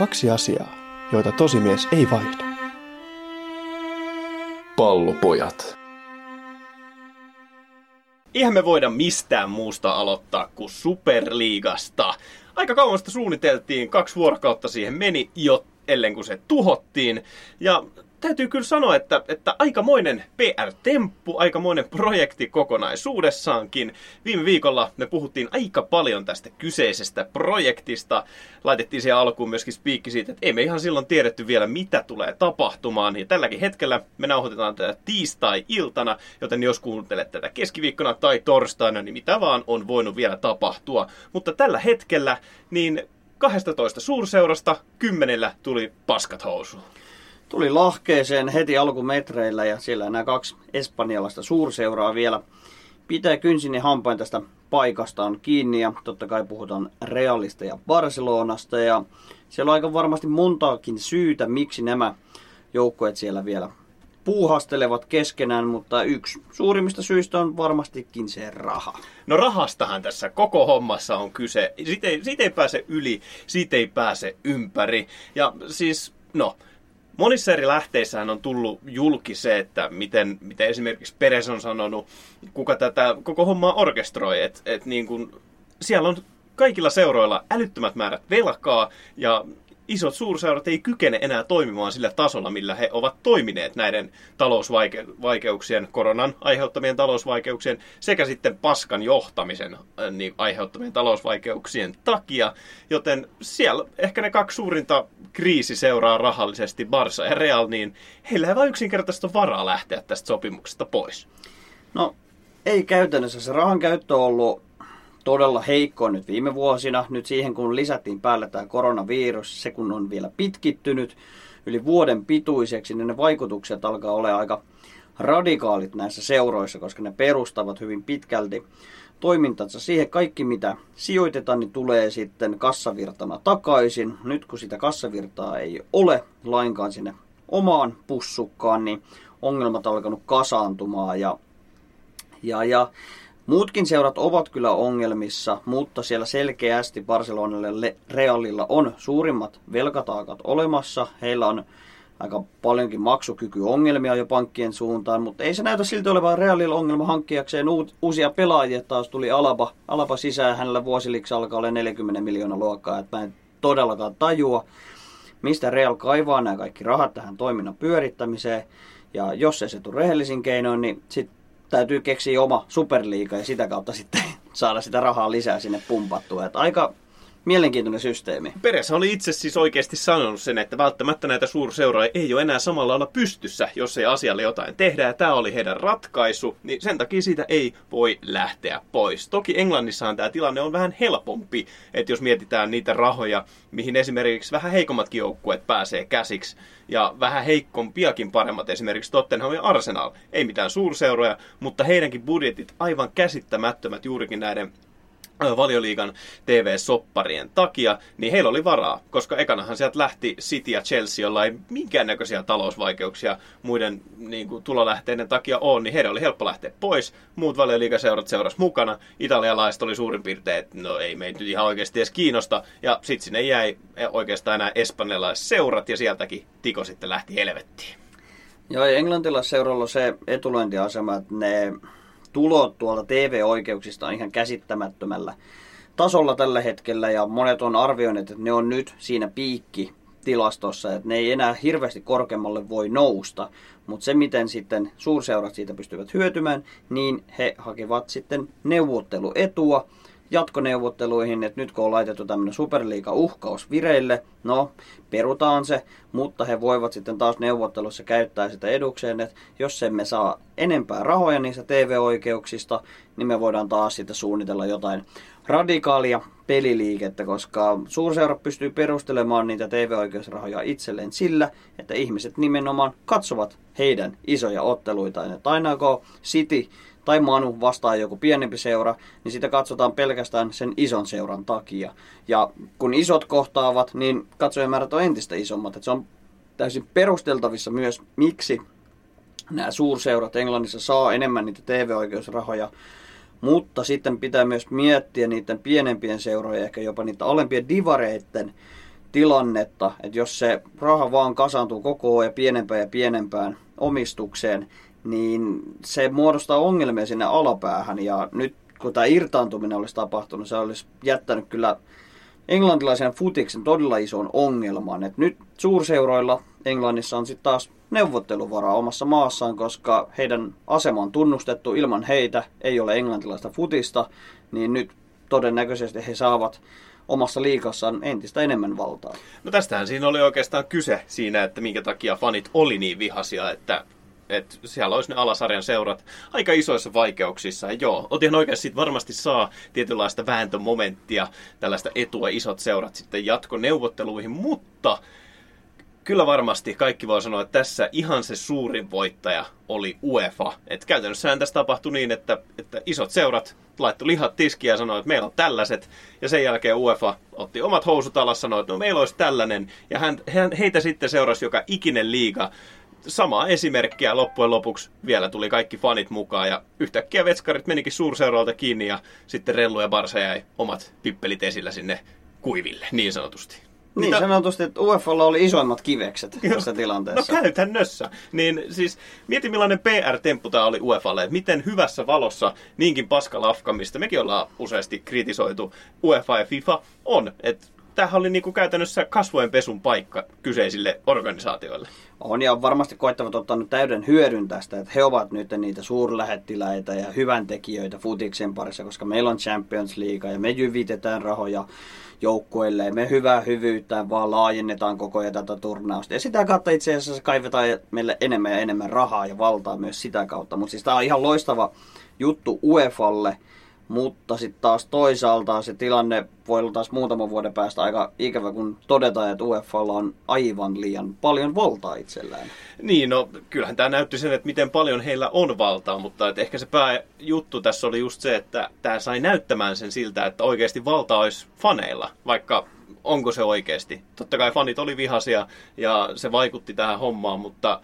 kaksi asiaa, joita tosimies ei vaihda. Pallopojat. Eihän me voida mistään muusta aloittaa kuin Superliigasta. Aika kauan sitä suunniteltiin, kaksi vuorokautta siihen meni jo ellen kuin se tuhottiin. Ja täytyy kyllä sanoa, että, että aikamoinen PR-temppu, aikamoinen projekti kokonaisuudessaankin. Viime viikolla me puhuttiin aika paljon tästä kyseisestä projektista. Laitettiin siihen alkuun myöskin spiikki siitä, että ei me ihan silloin tiedetty vielä, mitä tulee tapahtumaan. Ja tälläkin hetkellä me nauhoitetaan tätä tiistai-iltana, joten jos kuuntelet tätä keskiviikkona tai torstaina, niin mitä vaan on voinut vielä tapahtua. Mutta tällä hetkellä, niin 12 suurseurasta kymmenellä tuli paskat housuun. Tuli lahkeeseen heti alkumetreillä ja siellä nämä kaksi espanjalaista suurseuraa vielä pitää kynsin ja hampain tästä paikastaan kiinni ja totta kai puhutaan Realista ja Barcelonasta ja siellä on aika varmasti montaakin syytä, miksi nämä joukkueet siellä vielä puuhastelevat keskenään, mutta yksi suurimmista syistä on varmastikin se raha. No rahastahan tässä koko hommassa on kyse. Siitä ei, siitä ei pääse yli, siitä ei pääse ympäri. Ja siis, no, monissa eri lähteissähän on tullut julki se, että miten, miten esimerkiksi Peres on sanonut, kuka tätä koko hommaa orkestroi. Että et niin kun, siellä on kaikilla seuroilla älyttömät määrät velkaa ja isot suurseurat ei kykene enää toimimaan sillä tasolla, millä he ovat toimineet näiden talousvaikeuksien, koronan aiheuttamien talousvaikeuksien sekä sitten paskan johtamisen äh, niin aiheuttamien talousvaikeuksien takia. Joten siellä ehkä ne kaksi suurinta kriisi seuraa rahallisesti, Barsa ja Real, niin heillä ei vain yksinkertaisesti ole varaa lähteä tästä sopimuksesta pois. No, ei käytännössä. Se rahan käyttö on ollut todella heikko nyt viime vuosina. Nyt siihen kun lisättiin päälle tämä koronavirus, se kun on vielä pitkittynyt yli vuoden pituiseksi, niin ne vaikutukset alkaa olla aika radikaalit näissä seuroissa, koska ne perustavat hyvin pitkälti toimintansa siihen. Kaikki mitä sijoitetaan, niin tulee sitten kassavirtana takaisin. Nyt kun sitä kassavirtaa ei ole lainkaan sinne omaan pussukkaan, niin ongelmat on alkanut kasaantumaan ja, ja, ja Muutkin seurat ovat kyllä ongelmissa, mutta siellä selkeästi Barcelonalle Realilla on suurimmat velkataakat olemassa. Heillä on aika paljonkin maksukykyongelmia jo pankkien suuntaan, mutta ei se näytä siltä olevan Realilla ongelma hankkiakseen uusia pelaajia. Taas tuli Alaba, Alaba sisään, hänellä vuosiliksi alkaa olla 40 miljoonaa luokkaa, että mä en todellakaan tajua, mistä Real kaivaa nämä kaikki rahat tähän toiminnan pyörittämiseen. Ja jos ei se tule rehellisin keinoin, niin sitten täytyy keksiä oma superliiga ja sitä kautta sitten saada sitä rahaa lisää sinne pumpattua. Että aika mielenkiintoinen systeemi. Peres oli itse siis oikeasti sanonut sen, että välttämättä näitä suurseuroja ei ole enää samalla lailla pystyssä, jos ei asialle jotain tehdä. Ja tämä oli heidän ratkaisu, niin sen takia siitä ei voi lähteä pois. Toki Englannissahan tämä tilanne on vähän helpompi, että jos mietitään niitä rahoja, mihin esimerkiksi vähän heikommatkin joukkueet pääsee käsiksi, ja vähän heikompiakin paremmat, esimerkiksi Tottenham ja Arsenal. Ei mitään suurseuroja, mutta heidänkin budjetit aivan käsittämättömät juurikin näiden valioliigan TV-sopparien takia, niin heillä oli varaa, koska ekanahan sieltä lähti City ja Chelsea, jolla ei minkäännäköisiä talousvaikeuksia muiden niin kuin, tulolähteiden takia on, niin heidän oli helppo lähteä pois. Muut valioliigaseurat seuras mukana. Italialaiset oli suurin piirtein, että no ei meitä nyt ihan oikeasti edes kiinnosta. Ja sitten sinne jäi oikeastaan enää espanjalaiset seurat ja sieltäkin Tiko sitten lähti helvettiin. Joo, englantilaisseuralla se etulointiasema, että ne tulot tuolta TV-oikeuksista on ihan käsittämättömällä tasolla tällä hetkellä ja monet on arvioineet, että ne on nyt siinä piikki tilastossa, että ne ei enää hirveästi korkeammalle voi nousta, mutta se miten sitten suurseurat siitä pystyvät hyötymään, niin he hakevat sitten neuvotteluetua jatkoneuvotteluihin, että nyt kun on laitettu tämmöinen Superliiga-uhkaus vireille, no perutaan se, mutta he voivat sitten taas neuvottelussa käyttää sitä edukseen, että jos emme saa enempää rahoja niistä TV-oikeuksista, niin me voidaan taas sitten suunnitella jotain radikaalia peliliikettä, koska suurseura pystyy perustelemaan niitä TV-oikeusrahoja itselleen sillä, että ihmiset nimenomaan katsovat heidän isoja otteluita. Että aina kun City tai Manu vastaa joku pienempi seura, niin sitä katsotaan pelkästään sen ison seuran takia. Ja kun isot kohtaavat, niin katsojamäärät on entistä isommat. Että se on täysin perusteltavissa myös, miksi nämä suurseurat Englannissa saa enemmän niitä TV-oikeusrahoja, mutta sitten pitää myös miettiä niiden pienempien seurojen, ehkä jopa niitä alempien divareiden tilannetta, että jos se raha vaan kasaantuu koko ajan pienempään ja pienempään omistukseen, niin se muodostaa ongelmia sinne alapäähän. Ja nyt kun tämä irtaantuminen olisi tapahtunut, se olisi jättänyt kyllä englantilaisen futiksen todella ison ongelman. Et nyt suurseuroilla Englannissa on sitten taas neuvotteluvaraa omassa maassaan, koska heidän asema on tunnustettu. Ilman heitä ei ole englantilaista futista, niin nyt todennäköisesti he saavat omassa liikassaan entistä enemmän valtaa. No tästähän siinä oli oikeastaan kyse siinä, että minkä takia fanit oli niin vihasia, että että siellä olisi ne alasarjan seurat aika isoissa vaikeuksissa. Ja joo, oot ihan oikeasti siitä varmasti saa tietynlaista vääntömomenttia, tällaista etua isot seurat sitten jatkoneuvotteluihin, mutta kyllä varmasti kaikki voi sanoa, että tässä ihan se suurin voittaja oli UEFA. Et käytännössähän tässä tapahtui niin, että, että isot seurat laittoi lihat tiskiä ja sanoi, että meillä on tällaiset. Ja sen jälkeen UEFA otti omat housut alas sanoi, että no meillä olisi tällainen. Ja hän, hän, heitä sitten seurasi joka ikinen liiga samaa esimerkkiä loppujen lopuksi vielä tuli kaikki fanit mukaan ja yhtäkkiä vetskarit menikin suurseuralta kiinni ja sitten Rellu ja Barsa jäi omat pippelit esillä sinne kuiville, niin sanotusti. Niin Mitä? sanotusti, että UEFalla oli isoimmat kivekset tässä tilanteessa. No käytännössä. Niin siis mieti millainen PR-temppu tämä oli UEFalle, että miten hyvässä valossa niinkin paskalafka, mistä mekin ollaan useasti kritisoitu UEFA ja FIFA, on. Että tämähän oli niinku käytännössä kasvojen pesun paikka kyseisille organisaatioille. On ja varmasti koittavat ottaa nyt täyden hyödyn tästä, että he ovat nyt niitä suurlähettiläitä ja hyvän tekijöitä futiksen parissa, koska meillä on Champions League ja me jyvitetään rahoja joukkueille ja me hyvää hyvyyttä vaan laajennetaan koko ajan tätä turnausta. Ja sitä kautta itse asiassa kaivetaan meille enemmän ja enemmän rahaa ja valtaa myös sitä kautta. Mutta siis tämä on ihan loistava juttu UEFalle – mutta sitten taas toisaalta se tilanne voi olla taas muutaman vuoden päästä aika ikävä, kun todetaan, että UEFalla on aivan liian paljon valtaa itsellään. Niin, no kyllähän tämä näytti sen, että miten paljon heillä on valtaa, mutta että ehkä se pääjuttu tässä oli just se, että tämä sai näyttämään sen siltä, että oikeasti valta olisi faneilla, vaikka onko se oikeasti. Totta kai fanit oli vihasia ja se vaikutti tähän hommaan, mutta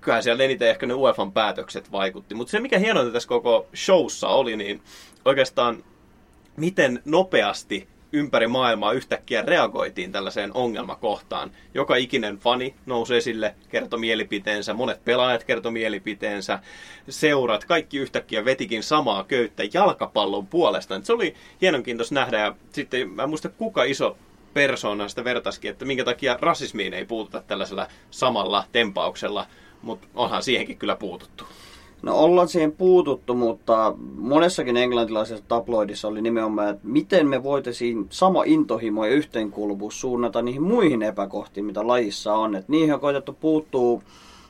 kyllähän siellä eniten ehkä ne UEFan päätökset vaikutti. Mutta se mikä hienointa tässä koko showssa oli, niin oikeastaan miten nopeasti ympäri maailmaa yhtäkkiä reagoitiin tällaiseen ongelmakohtaan. Joka ikinen fani nousi esille, kertoi mielipiteensä, monet pelaajat kertoi mielipiteensä, seurat, kaikki yhtäkkiä vetikin samaa köyttä jalkapallon puolesta. Se oli hienonkiintoista nähdä ja sitten mä en muista kuka iso persoona sitä vertaiskin, että minkä takia rasismiin ei puututa tällaisella samalla tempauksella, mutta onhan siihenkin kyllä puututtu. No ollaan siihen puututtu, mutta monessakin englantilaisessa tabloidissa oli nimenomaan, että miten me voitaisiin sama intohimo ja yhteenkuuluvuus suunnata niihin muihin epäkohtiin, mitä lajissa on. Että niihin on koetettu puuttuu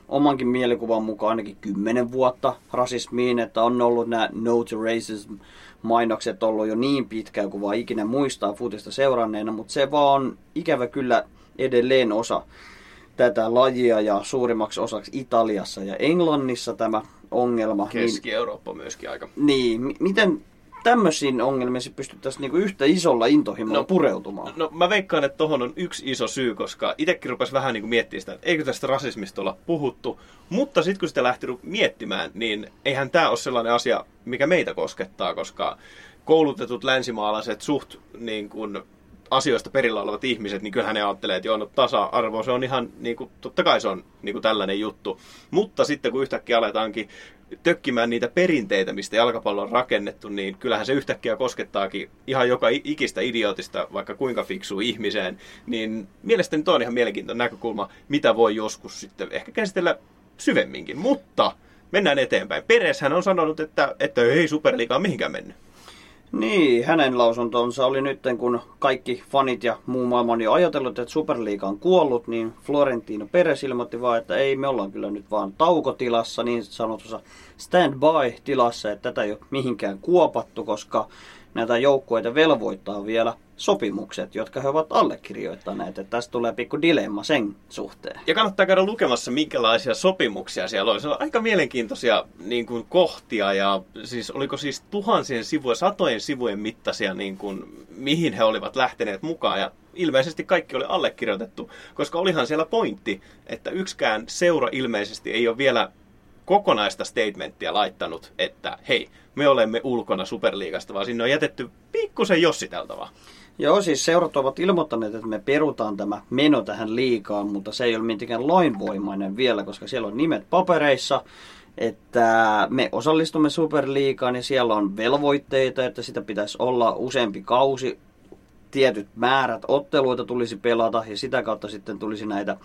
omankin mielikuvan mukaan ainakin kymmenen vuotta rasismiin, että on ollut nämä no to racism mainokset ollut jo niin pitkään kuin vaan ikinä muistaa futista seuranneena, mutta se vaan on ikävä kyllä edelleen osa tätä lajia ja suurimmaksi osaksi Italiassa ja Englannissa tämä ongelma. Niin- Keski-Eurooppa niin, myöskin aika. Niin, miten tämmöisiin ongelmiin pystyttäisiin niinku yhtä isolla intohimolla no, pureutumaan? No mä veikkaan, että tohon on yksi iso syy, koska itsekin rupesi vähän niinku miettimään sitä, että eikö tästä rasismista olla puhuttu. Mutta sitten kun sitä lähti miettimään, niin eihän tämä ole sellainen asia, mikä meitä koskettaa, koska koulutetut länsimaalaiset suht niin kuin, asioista perillä olevat ihmiset, niin kyllähän ne ajattelee, että joo, no tasa-arvo, se on ihan, niin kuin, totta kai se on niin kuin tällainen juttu. Mutta sitten kun yhtäkkiä aletaankin tökkimään niitä perinteitä, mistä jalkapallo on rakennettu, niin kyllähän se yhtäkkiä koskettaakin ihan joka ikistä idiotista, vaikka kuinka fiksu ihmiseen. Niin mielestäni toi on ihan mielenkiintoinen näkökulma, mitä voi joskus sitten ehkä käsitellä syvemminkin. Mutta mennään eteenpäin. Peres hän on sanonut, että, että ei Superliiga mihinkään mennyt. Niin, hänen lausuntonsa oli nyt, kun kaikki fanit ja muu maailma on jo ajatellut, että Superliiga on kuollut, niin Florentino Perez ilmoitti vaan, että ei, me ollaan kyllä nyt vaan taukotilassa, niin sanotussa stand-by-tilassa, että tätä ei ole mihinkään kuopattu, koska näitä joukkueita velvoittaa vielä sopimukset, jotka he ovat allekirjoittaneet. Että tästä tulee pikku dilemma sen suhteen. Ja kannattaa käydä lukemassa, minkälaisia sopimuksia siellä oli. Se on aika mielenkiintoisia niin kuin, kohtia ja siis oliko siis tuhansien sivujen, satojen sivujen mittaisia, niin kuin, mihin he olivat lähteneet mukaan. Ja ilmeisesti kaikki oli allekirjoitettu, koska olihan siellä pointti, että yksikään seura ilmeisesti ei ole vielä kokonaista statementtia laittanut, että hei, me olemme ulkona Superliigasta, vaan sinne on jätetty pikkusen jossiteltavaa. Joo, siis seurat ovat ilmoittaneet, että me perutaan tämä meno tähän liikaan, mutta se ei ole mitenkään lainvoimainen vielä, koska siellä on nimet papereissa, että me osallistumme Superliigaan ja siellä on velvoitteita, että sitä pitäisi olla useampi kausi, tietyt määrät otteluita tulisi pelata ja sitä kautta sitten tulisi näitä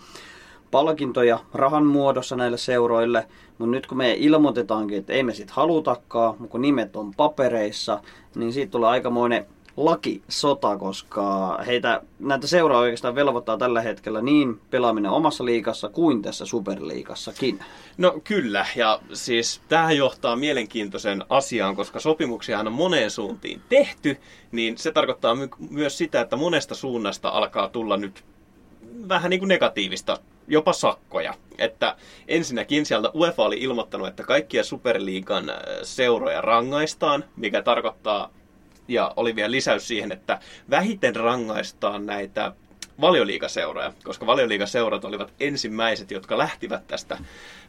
palkintoja rahan muodossa näille seuroille, mutta nyt kun me ilmoitetaankin, että ei me sit halutakaan, mutta kun nimet on papereissa, niin siitä tulee aikamoinen lakisota, koska heitä näitä seuraa oikeastaan velvoittaa tällä hetkellä niin pelaaminen omassa liikassa kuin tässä superliikassakin. No kyllä, ja siis tähän johtaa mielenkiintoisen asiaan, koska sopimuksia on moneen suuntiin tehty, niin se tarkoittaa my- myös sitä, että monesta suunnasta alkaa tulla nyt vähän niin kuin negatiivista jopa sakkoja. Että ensinnäkin sieltä UEFA oli ilmoittanut, että kaikkia Superliigan äh, seuroja rangaistaan, mikä tarkoittaa, ja oli vielä lisäys siihen, että vähiten rangaistaan näitä valioliigaseuroja, koska valioliigaseurat olivat ensimmäiset, jotka lähtivät tästä,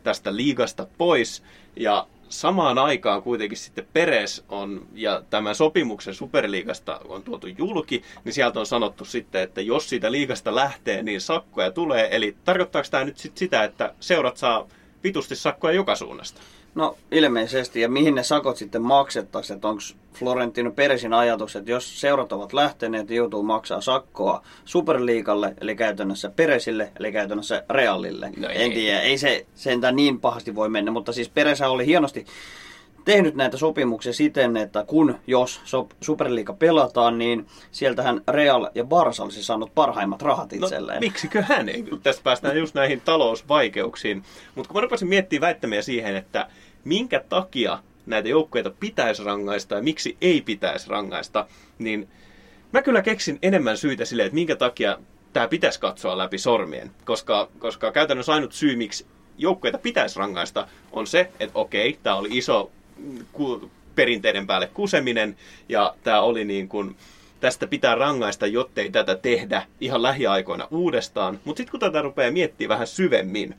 tästä liigasta pois. Ja samaan aikaan kuitenkin sitten Peres on, ja tämän sopimuksen superliigasta on tuotu julki, niin sieltä on sanottu sitten, että jos siitä liigasta lähtee, niin sakkoja tulee. Eli tarkoittaako tämä nyt sit sitä, että seurat saa vitusti sakkoja joka suunnasta? No ilmeisesti, ja mihin ne sakot sitten maksettaisiin, että onko Florentino Peresin ajatus, että jos seurat ovat lähteneet, joutuu maksaa sakkoa Superliikalle, eli käytännössä Peresille, eli käytännössä Realille. No ei. En tiedä, ei se sentään niin pahasti voi mennä, mutta siis Peresä oli hienosti tehnyt näitä sopimuksia siten, että kun jos Superliiga pelataan, niin sieltähän Real ja Barca olisi saanut parhaimmat rahat no, itselleen. No, miksikö hän ei? Tästä päästään just näihin talousvaikeuksiin. Mutta kun mä rupesin miettimään väittämiä siihen, että minkä takia näitä joukkueita pitäisi rangaista ja miksi ei pitäisi rangaista, niin mä kyllä keksin enemmän syitä sille, että minkä takia tämä pitäisi katsoa läpi sormien. Koska, koska käytännössä ainut syy, miksi joukkueita pitäisi rangaista, on se, että okei, tämä oli iso ku, perinteiden päälle kuseminen ja tämä oli niin kuin, tästä pitää rangaista, jottei tätä tehdä ihan lähiaikoina uudestaan. Mutta sitten kun tätä rupeaa miettimään vähän syvemmin,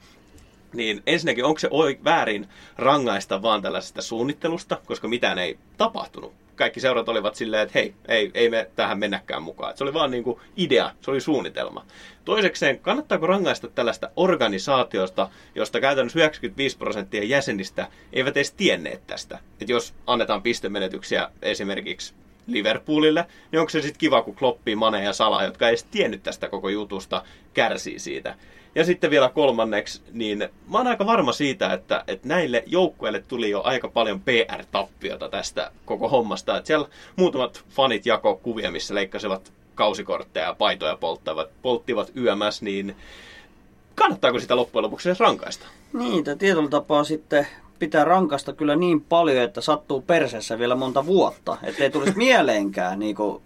niin ensinnäkin onko se väärin rangaista vaan tällaisesta suunnittelusta, koska mitään ei tapahtunut. Kaikki seurat olivat silleen, että hei, ei, ei me tähän mennäkään mukaan. Se oli vaan niin kuin idea, se oli suunnitelma. Toisekseen, kannattaako rangaista tällaista organisaatiosta, josta käytännössä 95 prosenttia jäsenistä eivät edes tienneet tästä. Että jos annetaan pistemenetyksiä esimerkiksi Liverpoolille, niin onko se sitten kiva, kun Kloppi, Mane ja Sala, jotka ei edes tiennyt tästä koko jutusta, kärsii siitä. Ja sitten vielä kolmanneksi, niin mä oon aika varma siitä, että, että näille joukkueille tuli jo aika paljon PR-tappiota tästä koko hommasta. Että siellä muutamat fanit jako kuvia, missä leikkasivat kausikortteja ja paitoja polttavat, polttivat YMS, niin kannattaako sitä loppujen lopuksi edes rankaista? Niin, tietyllä tapaa sitten pitää rankasta kyllä niin paljon, että sattuu persessä vielä monta vuotta. Että ei tulisi mieleenkään niin kuin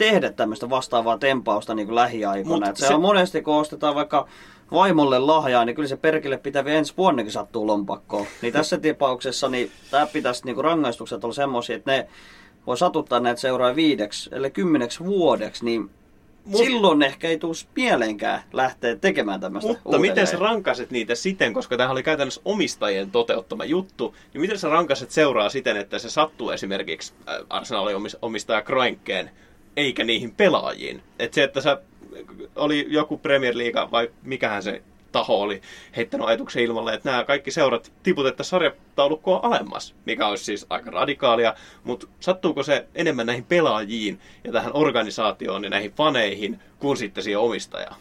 tehdä tämmöistä vastaavaa tempausta niin kuin lähiaikoina. Se... se on monesti, kun ostetaan vaikka vaimolle lahjaa, niin kyllä se perkele pitää vielä ensi vuonnakin sattuu lompakkoon. Niin tässä tapauksessa niin tämä pitäisi niin kuin rangaistukset olla semmoisia, että ne voi satuttaa näitä seuraa viideksi, eli kymmeneksi vuodeksi, niin Mut, silloin ehkä ei tule mieleenkään lähteä tekemään tämmöistä Mutta uudelleen. miten sä rankaset niitä siten, koska tämä oli käytännössä omistajien toteuttama juttu, niin miten sä rankaset seuraa siten, että se sattuu esimerkiksi äh, Arsenalin omistaja Kroenkkeen eikä niihin pelaajiin. Että se, että sä oli joku Premier League vai mikähän se taho oli heittänyt ajatuksen ilmalle, että nämä kaikki seurat tiputettaisiin sarjataulukkoa alemmas, mikä olisi siis aika radikaalia, mutta sattuuko se enemmän näihin pelaajiin ja tähän organisaatioon ja näihin faneihin kuin sitten siihen omistajaan?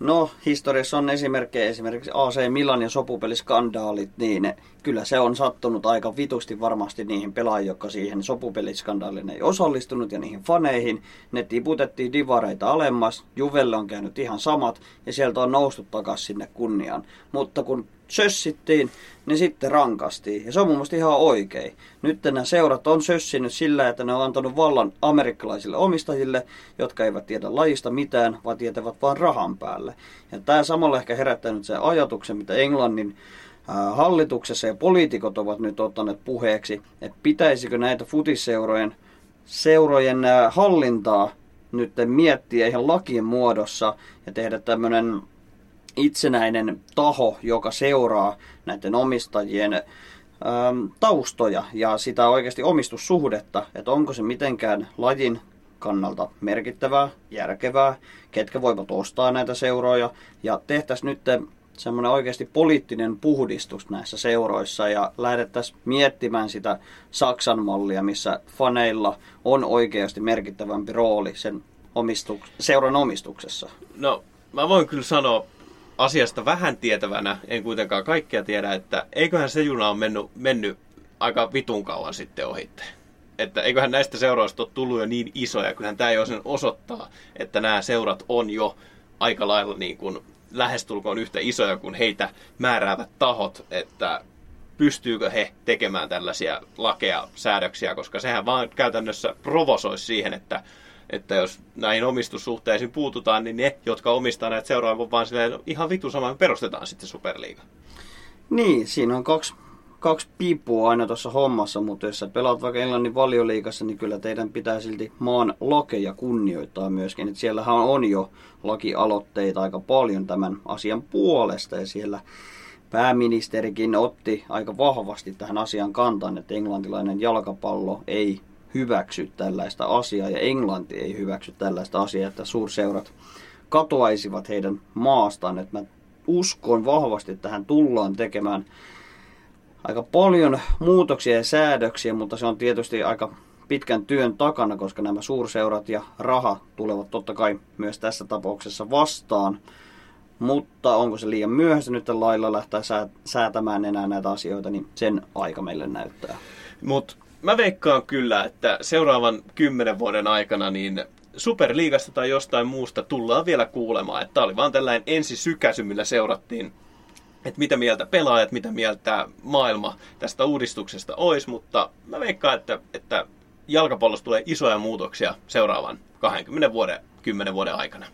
No, historiassa on esimerkkejä, esimerkiksi AC Milan ja sopupeliskandaalit, niin kyllä se on sattunut aika vitusti varmasti niihin pelaajien, jotka siihen sopupeliskandaalin ei osallistunut ja niihin faneihin. Ne tiputettiin divareita alemmas, Juvelle on käynyt ihan samat ja sieltä on noustu takaisin sinne kunniaan. Mutta kun sössittiin, niin sitten rankastiin. Ja se on mun mielestä ihan oikein. Nyt nämä seurat on sössinyt sillä, että ne on antanut vallan amerikkalaisille omistajille, jotka eivät tiedä lajista mitään, vaan tietävät vain rahan päälle. Ja tämä samalla ehkä herättänyt sen ajatuksen, mitä Englannin hallituksessa ja poliitikot ovat nyt ottaneet puheeksi, että pitäisikö näitä futiseurojen seurojen hallintaa nyt miettiä ihan lakien muodossa ja tehdä tämmöinen itsenäinen taho, joka seuraa näiden omistajien äm, taustoja ja sitä oikeasti omistussuhdetta, että onko se mitenkään lajin kannalta merkittävää, järkevää, ketkä voivat ostaa näitä seuroja ja tehtäisiin nyt semmoinen oikeasti poliittinen puhdistus näissä seuroissa ja lähdettäisiin miettimään sitä Saksan mallia, missä faneilla on oikeasti merkittävämpi rooli sen omistuk- seuran omistuksessa. No, mä voin kyllä sanoa asiasta vähän tietävänä, en kuitenkaan kaikkea tiedä, että eiköhän se juna on mennyt, mennyt aika vitun kauan sitten ohitte. Että eiköhän näistä seuroista ole tullut jo niin isoja, kyllähän tämä jo sen osoittaa, että nämä seurat on jo aika lailla niin kuin lähestulkoon yhtä isoja kuin heitä määräävät tahot, että pystyykö he tekemään tällaisia lakeja, säädöksiä, koska sehän vaan käytännössä provosoisi siihen, että että jos näihin omistussuhteisiin puututaan, niin ne, jotka omistaa näitä seuraavia, vaan silleen, ihan vitu sama, perustetaan sitten Superliiga. Niin, siinä on kaksi, kaksi piippua aina tuossa hommassa, mutta jos sä pelaat vaikka Englannin valioliikassa, niin kyllä teidän pitää silti maan lakeja kunnioittaa myöskin. Et siellähän on jo lakialoitteita aika paljon tämän asian puolesta ja siellä pääministerikin otti aika vahvasti tähän asian kantaan, että englantilainen jalkapallo ei hyväksy tällaista asiaa ja Englanti ei hyväksy tällaista asiaa, että suurseurat katoaisivat heidän maastaan. Että mä uskon vahvasti, että tähän tullaan tekemään aika paljon muutoksia ja säädöksiä, mutta se on tietysti aika pitkän työn takana, koska nämä suurseurat ja raha tulevat totta kai myös tässä tapauksessa vastaan. Mutta onko se liian myöhäistä nyt lailla lähteä säätämään enää näitä asioita, niin sen aika meille näyttää. Mutta mä veikkaan kyllä, että seuraavan kymmenen vuoden aikana niin Superliigasta tai jostain muusta tullaan vielä kuulemaan. Että oli vaan tällainen ensisykäsy, millä seurattiin, että mitä mieltä pelaajat, mitä mieltä maailma tästä uudistuksesta olisi, mutta mä veikkaan, että, että jalkapallossa tulee isoja muutoksia seuraavan 20 vuoden, 10 vuoden aikana.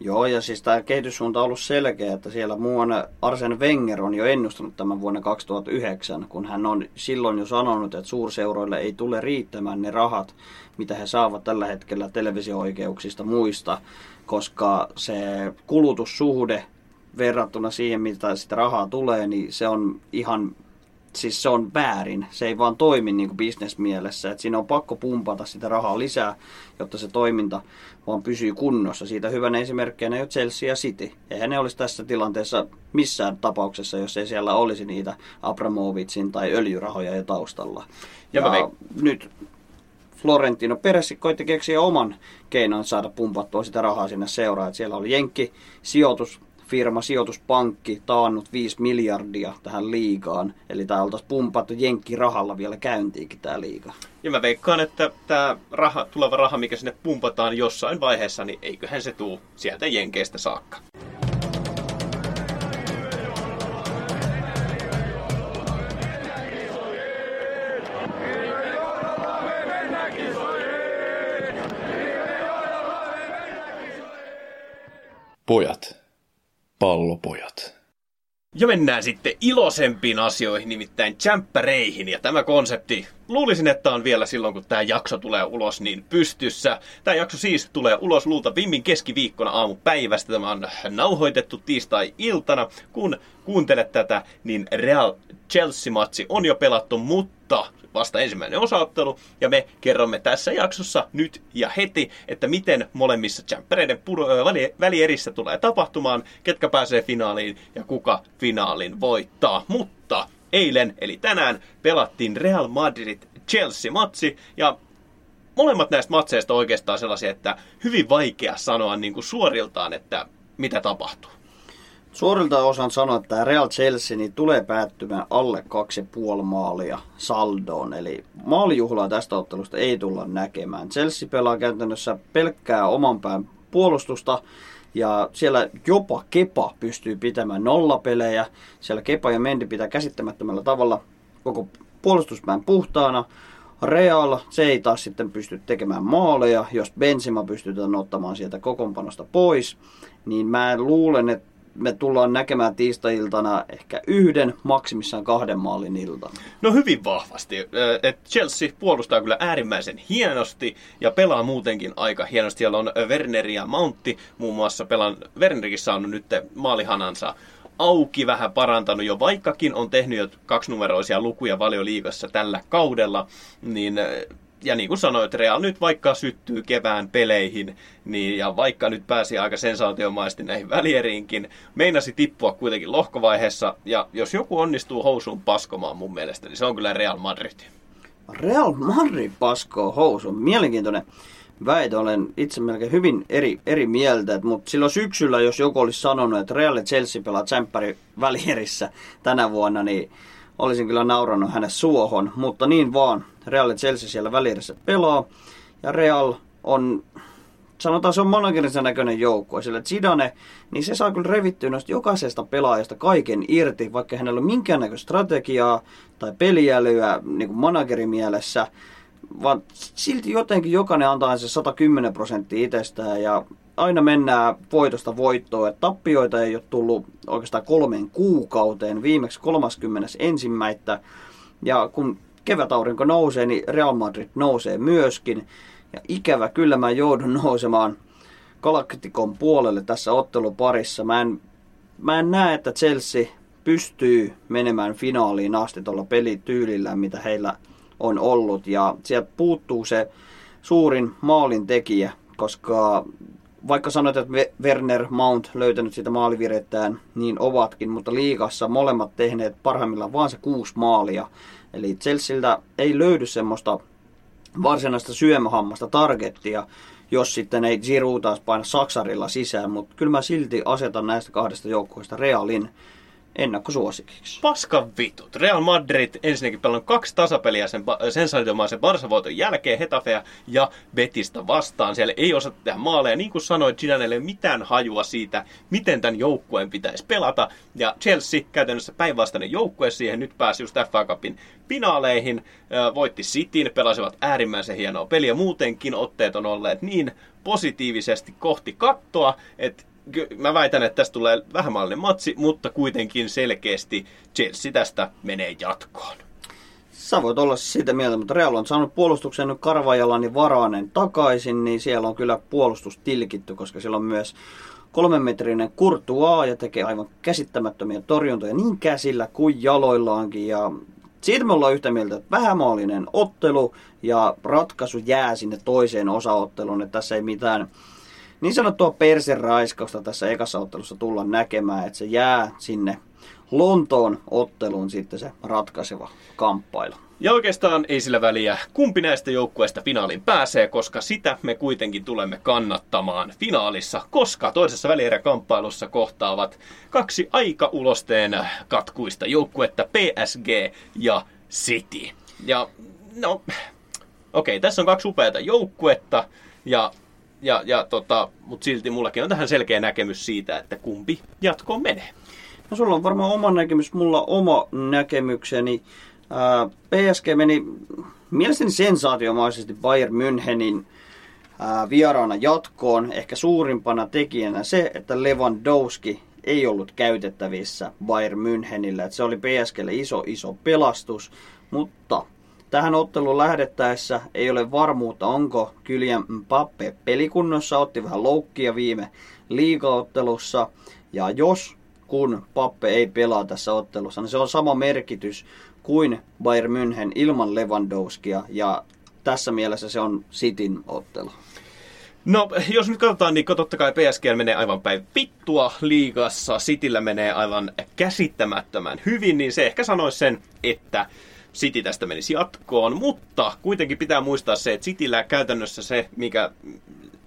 Joo, ja siis tämä kehityssuunta on ollut selkeä, että siellä muuan Arsen Wenger on jo ennustanut tämän vuonna 2009, kun hän on silloin jo sanonut, että suurseuroille ei tule riittämään ne rahat, mitä he saavat tällä hetkellä televisio-oikeuksista muista, koska se kulutussuhde verrattuna siihen, mitä sitä rahaa tulee, niin se on ihan siis se on väärin. Se ei vaan toimi niin kuin bisnesmielessä. Et siinä on pakko pumpata sitä rahaa lisää, jotta se toiminta vaan pysyy kunnossa. Siitä hyvänä esimerkkinä ei ole Chelsea ja City. Eihän ne olisi tässä tilanteessa missään tapauksessa, jos ei siellä olisi niitä Abramovitsin tai öljyrahoja jo taustalla. Ja, ja nyt Florentino Peressi koitti keksiä oman keinon saada pumpattua sitä rahaa sinne seuraan. Siellä oli Jenkki sijoitus firma, sijoituspankki, taannut 5 miljardia tähän liigaan. Eli tämä oltaisiin pumpattu rahalla vielä käyntiinkin tämä liiga. Ja mä veikkaan, että tämä raha, tuleva raha, mikä sinne pumpataan jossain vaiheessa, niin eiköhän se tuu sieltä jenkeistä saakka. Pojat, pallopojat. Ja mennään sitten iloisempiin asioihin, nimittäin tsemppäreihin. Ja tämä konsepti, luulisin, että on vielä silloin, kun tämä jakso tulee ulos, niin pystyssä. Tämä jakso siis tulee ulos luulta vimmin keskiviikkona aamupäivästä. Tämä on nauhoitettu tiistai-iltana. Kun kuuntelet tätä, niin Real Chelsea-matsi on jo pelattu, mutta vasta ensimmäinen osaottelu, ja me kerromme tässä jaksossa nyt ja heti, että miten molemmissa jämppäreiden väli- välierissä tulee tapahtumaan, ketkä pääsee finaaliin ja kuka finaalin voittaa. Mutta eilen, eli tänään, pelattiin Real Madrid Chelsea-matsi, ja molemmat näistä matseista oikeastaan sellaisia, että hyvin vaikea sanoa niin kuin suoriltaan, että mitä tapahtuu? Suorilta osaan sanoa, että Real Chelsea niin tulee päättymään alle 2,5 maalia saldoon. Eli maalijuhlaa tästä ottelusta ei tulla näkemään. Chelsea pelaa käytännössä pelkkää oman pään puolustusta. Ja siellä jopa Kepa pystyy pitämään nollapelejä. Siellä Kepa ja Mendi pitää käsittämättömällä tavalla koko puolustuspään puhtaana. Real, se ei taas sitten pysty tekemään maaleja. Jos Benzema pystytään ottamaan sieltä kokonpanosta pois, niin mä luulen, että me tullaan näkemään tiistai-iltana ehkä yhden, maksimissaan kahden maalin ilta. No hyvin vahvasti. Et Chelsea puolustaa kyllä äärimmäisen hienosti ja pelaa muutenkin aika hienosti. Siellä on Werner ja Mountti muun muassa. Pelan, Wernerikin saanut nyt maalihanansa auki, vähän parantanut jo, vaikkakin on tehnyt jo kaksinumeroisia lukuja valioliigassa tällä kaudella, niin ja niin kuin sanoit, Real nyt vaikka syttyy kevään peleihin, niin, ja vaikka nyt pääsi aika sensaatiomaisesti näihin välieriinkin, meinasi tippua kuitenkin lohkovaiheessa, ja jos joku onnistuu housuun paskomaan mun mielestä, niin se on kyllä Real Madrid. Real Madrid paskoo housuun. Mielenkiintoinen väite. Olen itse melkein hyvin eri, eri mieltä, mutta silloin syksyllä, jos joku olisi sanonut, että Real ja Chelsea pelaa tsemppäri välierissä tänä vuonna, niin olisin kyllä naurannut hänen suohon, mutta niin vaan. Real Chelsea siellä välierissä pelaa. Ja Real on, sanotaan se on managerisen näköinen joukkue, sillä Zidane, niin se saa kyllä revittyä noista jokaisesta pelaajasta kaiken irti, vaikka hänellä ole minkäännäköistä strategiaa tai peliälyä niin kuin managerin mielessä, vaan silti jotenkin jokainen antaa se 110 prosenttia itsestään ja aina mennään voitosta voittoon. Että tappioita ei ole tullut oikeastaan kolmeen kuukauteen, viimeksi 31. Ja kun kevätaurinko nousee, niin Real Madrid nousee myöskin. Ja ikävä kyllä mä joudun nousemaan Galacticon puolelle tässä otteluparissa. Mä en, mä en näe, että Chelsea pystyy menemään finaaliin asti tuolla pelityylillä, mitä heillä on ollut. Ja sieltä puuttuu se suurin maalin tekijä, koska vaikka sanoit, että Werner Mount löytänyt sitä maalivirettään, niin ovatkin, mutta liigassa molemmat tehneet parhaimmillaan vaan se kuusi maalia. Eli Chelsealtä ei löydy semmoista varsinaista syömähammasta targettia, jos sitten ei Giroud taas paina saksarilla sisään, mutta kyllä mä silti asetan näistä kahdesta joukkueesta Realin ennakkosuosikiksi. Paskan vitut. Real Madrid ensinnäkin pelannut kaksi tasapeliä sen sensaatiomaisen Barsa-voiton jälkeen Hetafea ja Betistä vastaan. Siellä ei osata tehdä maaleja. Niin kuin sanoin, Gidanelle ei ole mitään hajua siitä, miten tämän joukkueen pitäisi pelata. Ja Chelsea käytännössä päinvastainen joukkue siihen. Nyt pääsi just FA Cupin finaaleihin. Voitti Cityn, pelasivat äärimmäisen hienoa peliä. Muutenkin otteet on olleet niin positiivisesti kohti kattoa, että mä väitän, että tästä tulee vähämallinen matsi, mutta kuitenkin selkeästi Chelsea tästä menee jatkoon. Sä voit olla sitä mieltä, mutta Real on saanut puolustuksen nyt Karvajalan ja Varanen takaisin, niin siellä on kyllä puolustus tilkitty, koska siellä on myös kolmenmetrinen Kurtua ja tekee aivan käsittämättömiä torjuntoja niin käsillä kuin jaloillaankin. Ja siitä me ollaan yhtä mieltä, että vähämaallinen ottelu ja ratkaisu jää sinne toiseen osaotteluun, että tässä ei mitään niin sanottua perseraiskausta tässä ekassa ottelussa tulla näkemään, että se jää sinne Lontoon otteluun sitten se ratkaiseva kamppailu. Ja oikeastaan ei sillä väliä, kumpi näistä joukkueista finaaliin pääsee, koska sitä me kuitenkin tulemme kannattamaan finaalissa, koska toisessa välieräkamppailussa kohtaavat kaksi aika ulosteen katkuista joukkuetta PSG ja City. Ja no, okei, okay, tässä on kaksi upeata joukkuetta ja ja, ja tota, mutta silti mullakin on tähän selkeä näkemys siitä, että kumpi jatkoon menee. No sulla on varmaan oma näkemys, mulla oma näkemykseni. Ää, PSG meni mielestäni sensaatiomaisesti Bayern Münchenin ää, vieraana jatkoon. Ehkä suurimpana tekijänä se, että Lewandowski ei ollut käytettävissä Bayern Münchenillä. Et se oli PSGlle iso, iso pelastus, mutta Tähän otteluun lähdettäessä ei ole varmuutta, onko Kylian Mbappe pelikunnossa. Otti vähän loukkia viime liigaottelussa. Ja jos kun Pappe ei pelaa tässä ottelussa, niin se on sama merkitys kuin Bayern München ilman Lewandowskia. Ja tässä mielessä se on Cityn ottelu. No, jos nyt katsotaan, niin totta kai PSG menee aivan päin vittua liigassa, Cityllä menee aivan käsittämättömän hyvin, niin se ehkä sanoisi sen, että City tästä menisi jatkoon, mutta kuitenkin pitää muistaa se, että Cityllä käytännössä se, mikä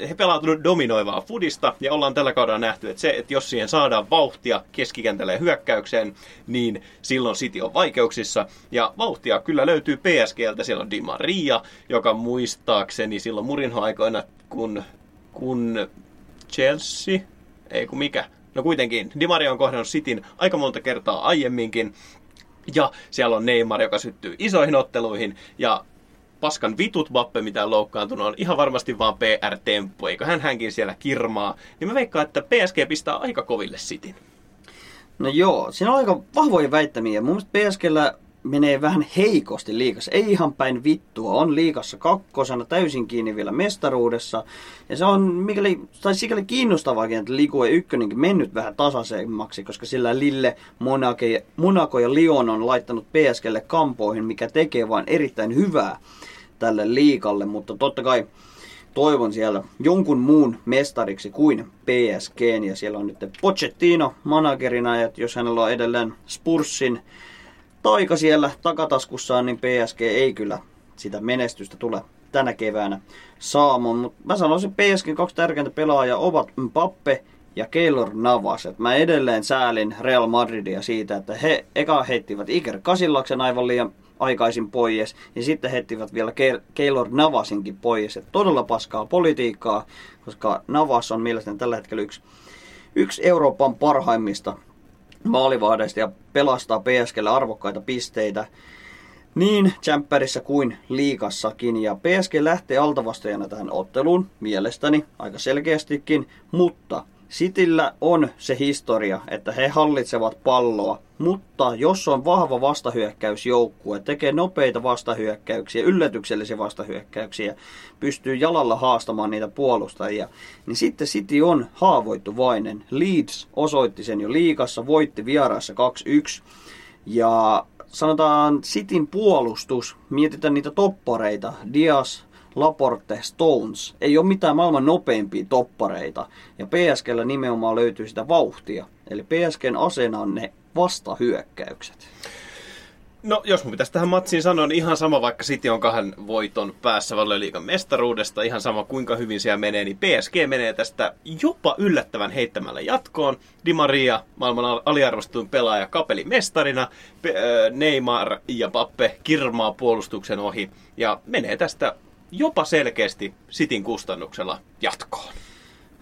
he pelaavat dominoivaa fudista ja ollaan tällä kaudella nähty, että se, että jos siihen saadaan vauhtia keskikentälle hyökkäykseen, niin silloin City on vaikeuksissa. Ja vauhtia kyllä löytyy PSGltä, siellä on Di Maria, joka muistaakseni silloin Murinho-aikoina, kun, kun Chelsea, ei kun mikä, no kuitenkin, Di Maria on kohdannut Cityn aika monta kertaa aiemminkin, ja siellä on Neymar, joka syttyy isoihin otteluihin, ja paskan vitut Bappe, mitä on loukkaantunut, on ihan varmasti vaan PR-temppu, eikö hän hänkin siellä kirmaa. Niin mä veikkaan, että PSG pistää aika koville sitin. No joo, siinä on aika vahvoja väittämiä. Mun mielestä PSGllä menee vähän heikosti liikassa. Ei ihan päin vittua. On liikassa kakkosena täysin kiinni vielä mestaruudessa. Ja se on mikäli, tai sikäli kiinnostavaakin, että Ligue ykkönenkin mennyt vähän tasaisemmaksi, koska sillä Lille, Monaco, Monaco ja Lyon on laittanut PSGlle kampoihin, mikä tekee vain erittäin hyvää tälle liikalle. Mutta totta kai toivon siellä jonkun muun mestariksi kuin PSG. Ja siellä on nyt Pochettino managerina, että jos hänellä on edelleen Spursin taika siellä takataskussaan, niin PSG ei kyllä sitä menestystä tule tänä keväänä saamaan. Mutta mä sanoisin, että PSG kaksi tärkeintä pelaajaa ovat Mbappe ja Keylor Navas. Et mä edelleen säälin Real Madridia siitä, että he eka heittivät Iker Kasillaksen aivan liian aikaisin pois, ja sitten heittivät vielä Keylor Navasinkin pois. Et todella paskaa politiikkaa, koska Navas on mielestäni tällä hetkellä yksi, yksi Euroopan parhaimmista maalivahdeista ja pelastaa PSGlle arvokkaita pisteitä niin Champerissa kuin liikassakin. Ja PSG lähtee altavastajana tähän otteluun mielestäni aika selkeästikin, mutta Sitillä on se historia, että he hallitsevat palloa, mutta jos on vahva vastahyökkäysjoukkue, tekee nopeita vastahyökkäyksiä, yllätyksellisiä vastahyökkäyksiä, pystyy jalalla haastamaan niitä puolustajia, niin sitten City on haavoittuvainen. Leeds osoitti sen jo liikassa, voitti vieraassa 2-1. Ja sanotaan Cityn puolustus, mietitään niitä toppareita, Dias, Laporte, Stones, ei ole mitään maailman nopeimpia toppareita. Ja PSGllä nimenomaan löytyy sitä vauhtia. Eli PSGn aseena on ne vastahyökkäykset. No, jos mun pitäisi tähän matsiin sanoa, niin ihan sama, vaikka City on kahden voiton päässä Valioliigan mestaruudesta, ihan sama kuinka hyvin siellä menee, niin PSG menee tästä jopa yllättävän heittämällä jatkoon. Di Maria, maailman aliarvostetuin pelaaja, kapeli mestarina, Neymar ja Pappe kirmaa puolustuksen ohi ja menee tästä jopa selkeästi Sitin kustannuksella jatkoon.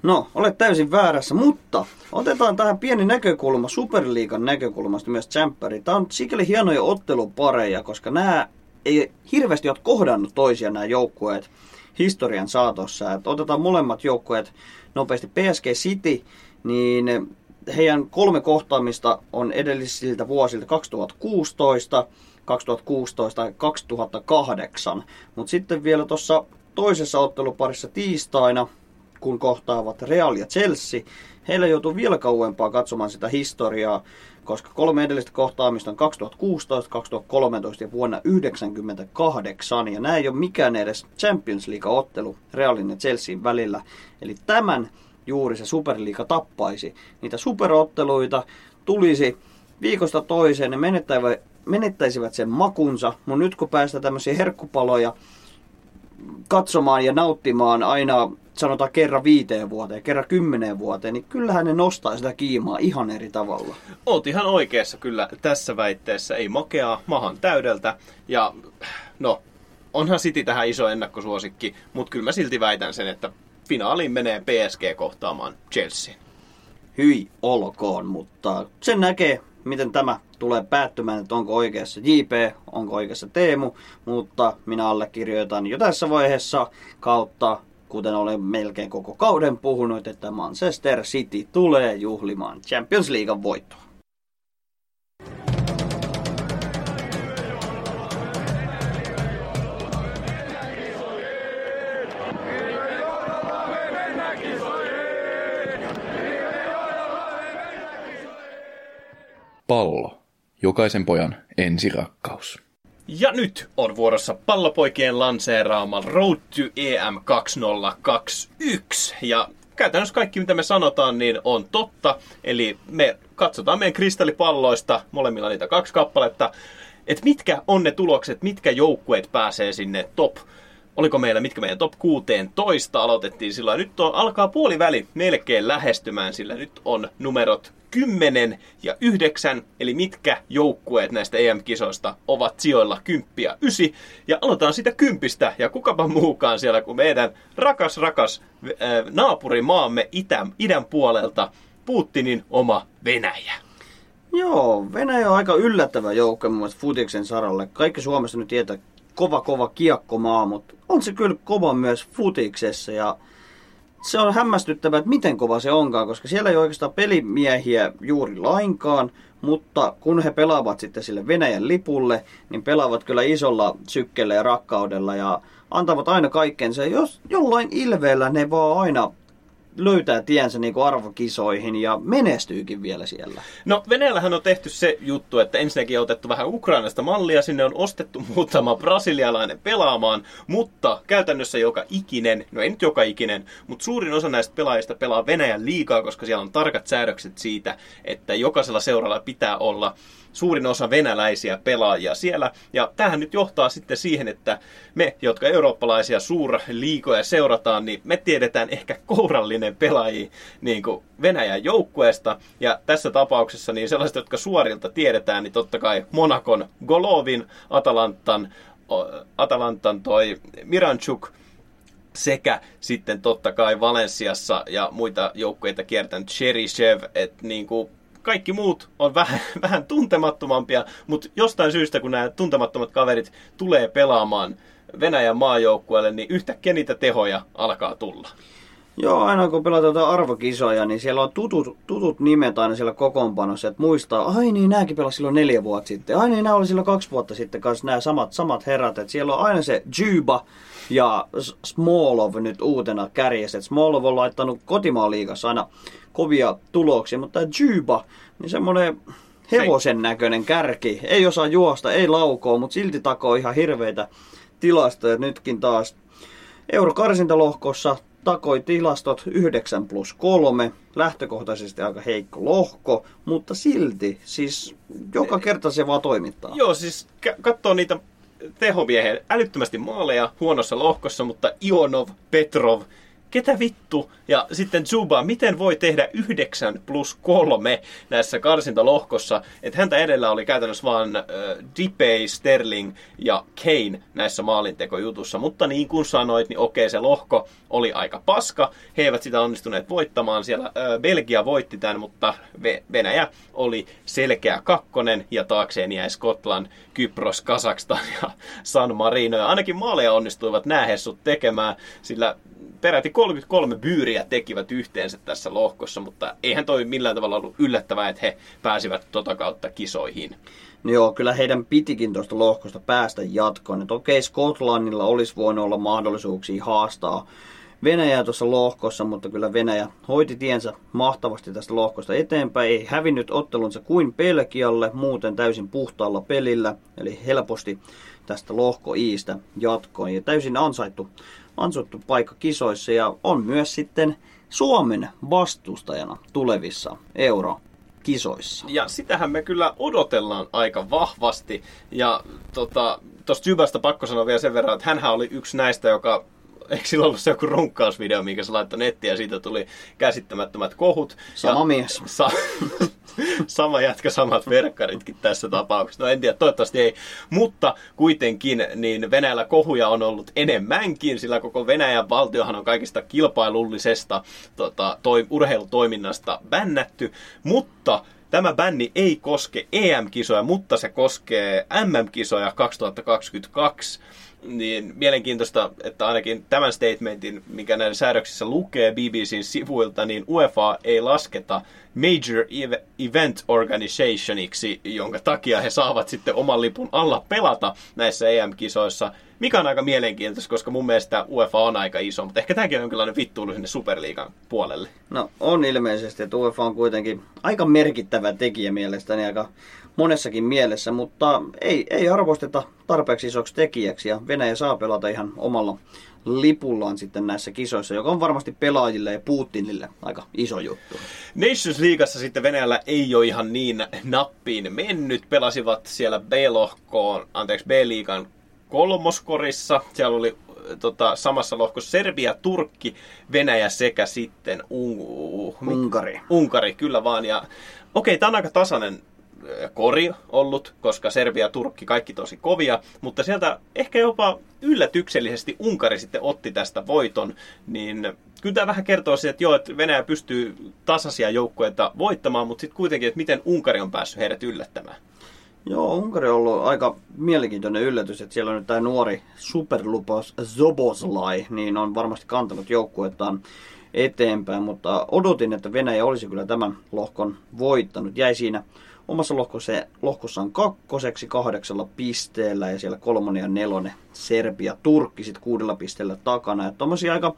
No, olet täysin väärässä, mutta otetaan tähän pieni näkökulma Superliigan näkökulmasta myös Championi. Tämä on sikäli hienoja ottelupareja, koska nämä ei hirveästi ole kohdannut toisia nämä joukkueet historian saatossa. Et otetaan molemmat joukkueet nopeasti. PSG City, niin heidän kolme kohtaamista on edellisiltä vuosilta 2016, 2016 ja 2008. Mutta sitten vielä tuossa toisessa otteluparissa tiistaina, kun kohtaavat Real ja Chelsea, heillä joutuu vielä kauempaa katsomaan sitä historiaa, koska kolme edellistä kohtaamista on 2016, 2013 ja vuonna 1998, ja nämä ei ole mikään edes Champions League-ottelu Realin ja Chelsean välillä. Eli tämän juuri se Superliiga tappaisi. Niitä superotteluita tulisi viikosta toiseen, ne menettäisivät sen makunsa, mutta nyt kun päästään tämmöisiä herkkupaloja katsomaan ja nauttimaan aina sanotaan kerran viiteen vuoteen, kerran kymmeneen vuoteen, niin kyllähän ne nostaa sitä kiimaa ihan eri tavalla. Oot ihan oikeassa kyllä tässä väitteessä. Ei makeaa, mahan täydeltä. Ja no, onhan City tähän iso ennakkosuosikki, mutta kyllä mä silti väitän sen, että finaaliin menee PSG kohtaamaan Chelsea. Hyi olkoon, mutta sen näkee miten tämä tulee päättymään, että onko oikeassa JP, onko oikeassa Teemu, mutta minä allekirjoitan jo tässä vaiheessa kautta, kuten olen melkein koko kauden puhunut, että Manchester City tulee juhlimaan Champions League voittoa. Pallo. Jokaisen pojan ensirakkaus. Ja nyt on vuorossa pallopoikien lanseeraama Road to EM 2021. Ja käytännössä kaikki, mitä me sanotaan, niin on totta. Eli me katsotaan meidän kristallipalloista, molemmilla niitä kaksi kappaletta, että mitkä on ne tulokset, mitkä joukkueet pääsee sinne top oliko meillä, mitkä meidän top 16 aloitettiin silloin. Nyt on, alkaa puoliväli melkein lähestymään, sillä nyt on numerot 10 ja 9, eli mitkä joukkueet näistä EM-kisoista ovat sijoilla 10 ja 9. Ja aloitetaan sitä kympistä, ja kukapa muukaan siellä kuin meidän rakas, rakas äh, naapurimaamme itä, idän puolelta, Putinin oma Venäjä. Joo, Venäjä on aika yllättävä joukko mun futiksen saralle. Kaikki Suomessa nyt tietää kova kova kiekkomaa, mutta on se kyllä kova myös futiksessa ja se on hämmästyttävää, että miten kova se onkaan, koska siellä ei oikeastaan pelimiehiä juuri lainkaan, mutta kun he pelaavat sitten sille Venäjän lipulle, niin pelaavat kyllä isolla sykkeellä ja rakkaudella ja antavat aina kaikkensa. Jos jollain ilveellä ne vaan aina löytää tiensä niin kuin arvokisoihin ja menestyykin vielä siellä. No Venäjällähän on tehty se juttu, että ensinnäkin on otettu vähän Ukrainasta mallia, sinne on ostettu muutama brasilialainen pelaamaan, mutta käytännössä joka ikinen, no ei nyt joka ikinen, mutta suurin osa näistä pelaajista pelaa Venäjän liikaa, koska siellä on tarkat säädökset siitä, että jokaisella seuralla pitää olla suurin osa venäläisiä pelaajia siellä. Ja tähän nyt johtaa sitten siihen, että me, jotka eurooppalaisia suurliikoja seurataan, niin me tiedetään ehkä kourallinen pelaaji niin kuin Venäjän joukkueesta. Ja tässä tapauksessa niin sellaiset, jotka suorilta tiedetään, niin totta kai Monakon Golovin, Atalantan, Atalantan toi Miranchuk, sekä sitten totta kai Valensiassa ja muita joukkueita kiertänyt Cherishev, että niin kuin kaikki muut on vähän, vähän tuntemattomampia, mutta jostain syystä, kun nämä tuntemattomat kaverit tulee pelaamaan Venäjän maajoukkueelle, niin yhtäkkiä niitä tehoja alkaa tulla. Joo, aina kun pelataan arvokisoja, niin siellä on tutut, tutut nimet aina siellä kokoonpanossa, että muistaa, ai niin, nämäkin pelasivat silloin neljä vuotta sitten, ai niin, nämä oli silloin kaksi vuotta sitten kanssa nämä samat, samat herrat, että siellä on aina se Juba ja Smolov nyt uutena kärjessä, että Smolov on laittanut kotimaan liigassa aina kovia tuloksia, mutta tämä Juba, niin semmoinen hevosen näköinen kärki, ei osaa juosta, ei laukoa, mutta silti takoo ihan hirveitä tilastoja. Nytkin taas eurokarsintalohkossa takoi tilastot 9 plus 3, lähtökohtaisesti aika heikko lohko, mutta silti, siis joka kerta se vaan toimittaa. Joo, siis katsoo niitä tehomiehen älyttömästi maaleja huonossa lohkossa, mutta Ionov, Petrov, ketä vittu? Ja sitten Zuba, miten voi tehdä 9 plus 3 näissä karsintalohkossa? Että häntä edellä oli käytännössä vain äh, Dipey, Sterling ja Kane näissä maalintekojutussa. Mutta niin kuin sanoit, niin okei, se lohko oli aika paska. He eivät sitä onnistuneet voittamaan. Siellä äh, Belgia voitti tämän, mutta Venäjä oli selkeä kakkonen ja taakseen jäi Skotland, Kypros, Kazakstan ja San Marino. Ja ainakin maaleja onnistuivat nämä hessut tekemään, sillä peräti 33 byyriä tekivät yhteensä tässä lohkossa, mutta eihän toi millään tavalla ollut yllättävää, että he pääsivät tota kautta kisoihin. No joo, kyllä heidän pitikin tuosta lohkosta päästä jatkoon. Että okei, Skotlannilla olisi voinut olla mahdollisuuksia haastaa Venäjää tuossa lohkossa, mutta kyllä Venäjä hoiti tiensä mahtavasti tästä lohkosta eteenpäin. Ei hävinnyt ottelunsa kuin Pelkialle, muuten täysin puhtaalla pelillä, eli helposti tästä lohko Iistä jatkoon. Ja täysin ansaittu ansottu paikka kisoissa ja on myös sitten Suomen vastustajana tulevissa euro kisoissa. Ja sitähän me kyllä odotellaan aika vahvasti. Ja tota, tuosta Jybästä pakko sanoa vielä sen verran, että hän oli yksi näistä, joka eikö sillä ollut se joku runkkausvideo, minkä se laittoi nettiin ja siitä tuli käsittämättömät kohut. Sama ja mies. Sa- sama jätkä, samat verkkaritkin tässä tapauksessa. No en tiedä, toivottavasti ei. Mutta kuitenkin niin Venäjällä kohuja on ollut enemmänkin, sillä koko Venäjän valtiohan on kaikista kilpailullisesta tota, toi, urheilutoiminnasta bännätty. Mutta Tämä bänni ei koske EM-kisoja, mutta se koskee MM-kisoja 2022 niin mielenkiintoista, että ainakin tämän statementin, mikä näiden säädöksissä lukee BBCn sivuilta, niin UEFA ei lasketa Major Event Organizationiksi, jonka takia he saavat sitten oman lipun alla pelata näissä EM-kisoissa, mikä on aika mielenkiintoista, koska mun mielestä UEFA on aika iso, mutta ehkä tämäkin on jonkinlainen vittuilu sinne Superliigan puolelle. No on ilmeisesti, että UEFA on kuitenkin aika merkittävä tekijä mielestäni, aika monessakin mielessä, mutta ei, ei arvosteta tarpeeksi isoksi tekijäksi ja Venäjä saa pelata ihan omalla lipullaan sitten näissä kisoissa, joka on varmasti pelaajille ja Putinille aika iso juttu. Nations Leagueassa sitten Venäjällä ei ole ihan niin nappiin mennyt. Pelasivat siellä B-lohkoon, anteeksi B-liigan kolmoskorissa. Siellä oli tota, samassa lohkossa Serbia, Turkki, Venäjä sekä sitten Un- Unkari. Unkari, kyllä vaan. Ja, okei, tämä on aika tasainen kori ollut, koska Serbia Turkki kaikki tosi kovia, mutta sieltä ehkä jopa yllätyksellisesti Unkari sitten otti tästä voiton, niin kyllä tämä vähän kertoo siitä, että joo, että Venäjä pystyy tasaisia joukkueita voittamaan, mutta sitten kuitenkin, että miten Unkari on päässyt heidät yllättämään. Joo, Unkari on ollut aika mielenkiintoinen yllätys, että siellä on nyt tämä nuori superlupas Zoboslai, niin on varmasti kantanut joukkuettaan eteenpäin, mutta odotin, että Venäjä olisi kyllä tämän lohkon voittanut. Jäi siinä omassa lohkossa, lohkossaan kakkoseksi kahdeksalla pisteellä ja siellä kolmonen ja nelonen Serbia, Turkki sitten kuudella pisteellä takana. Että tommosia aika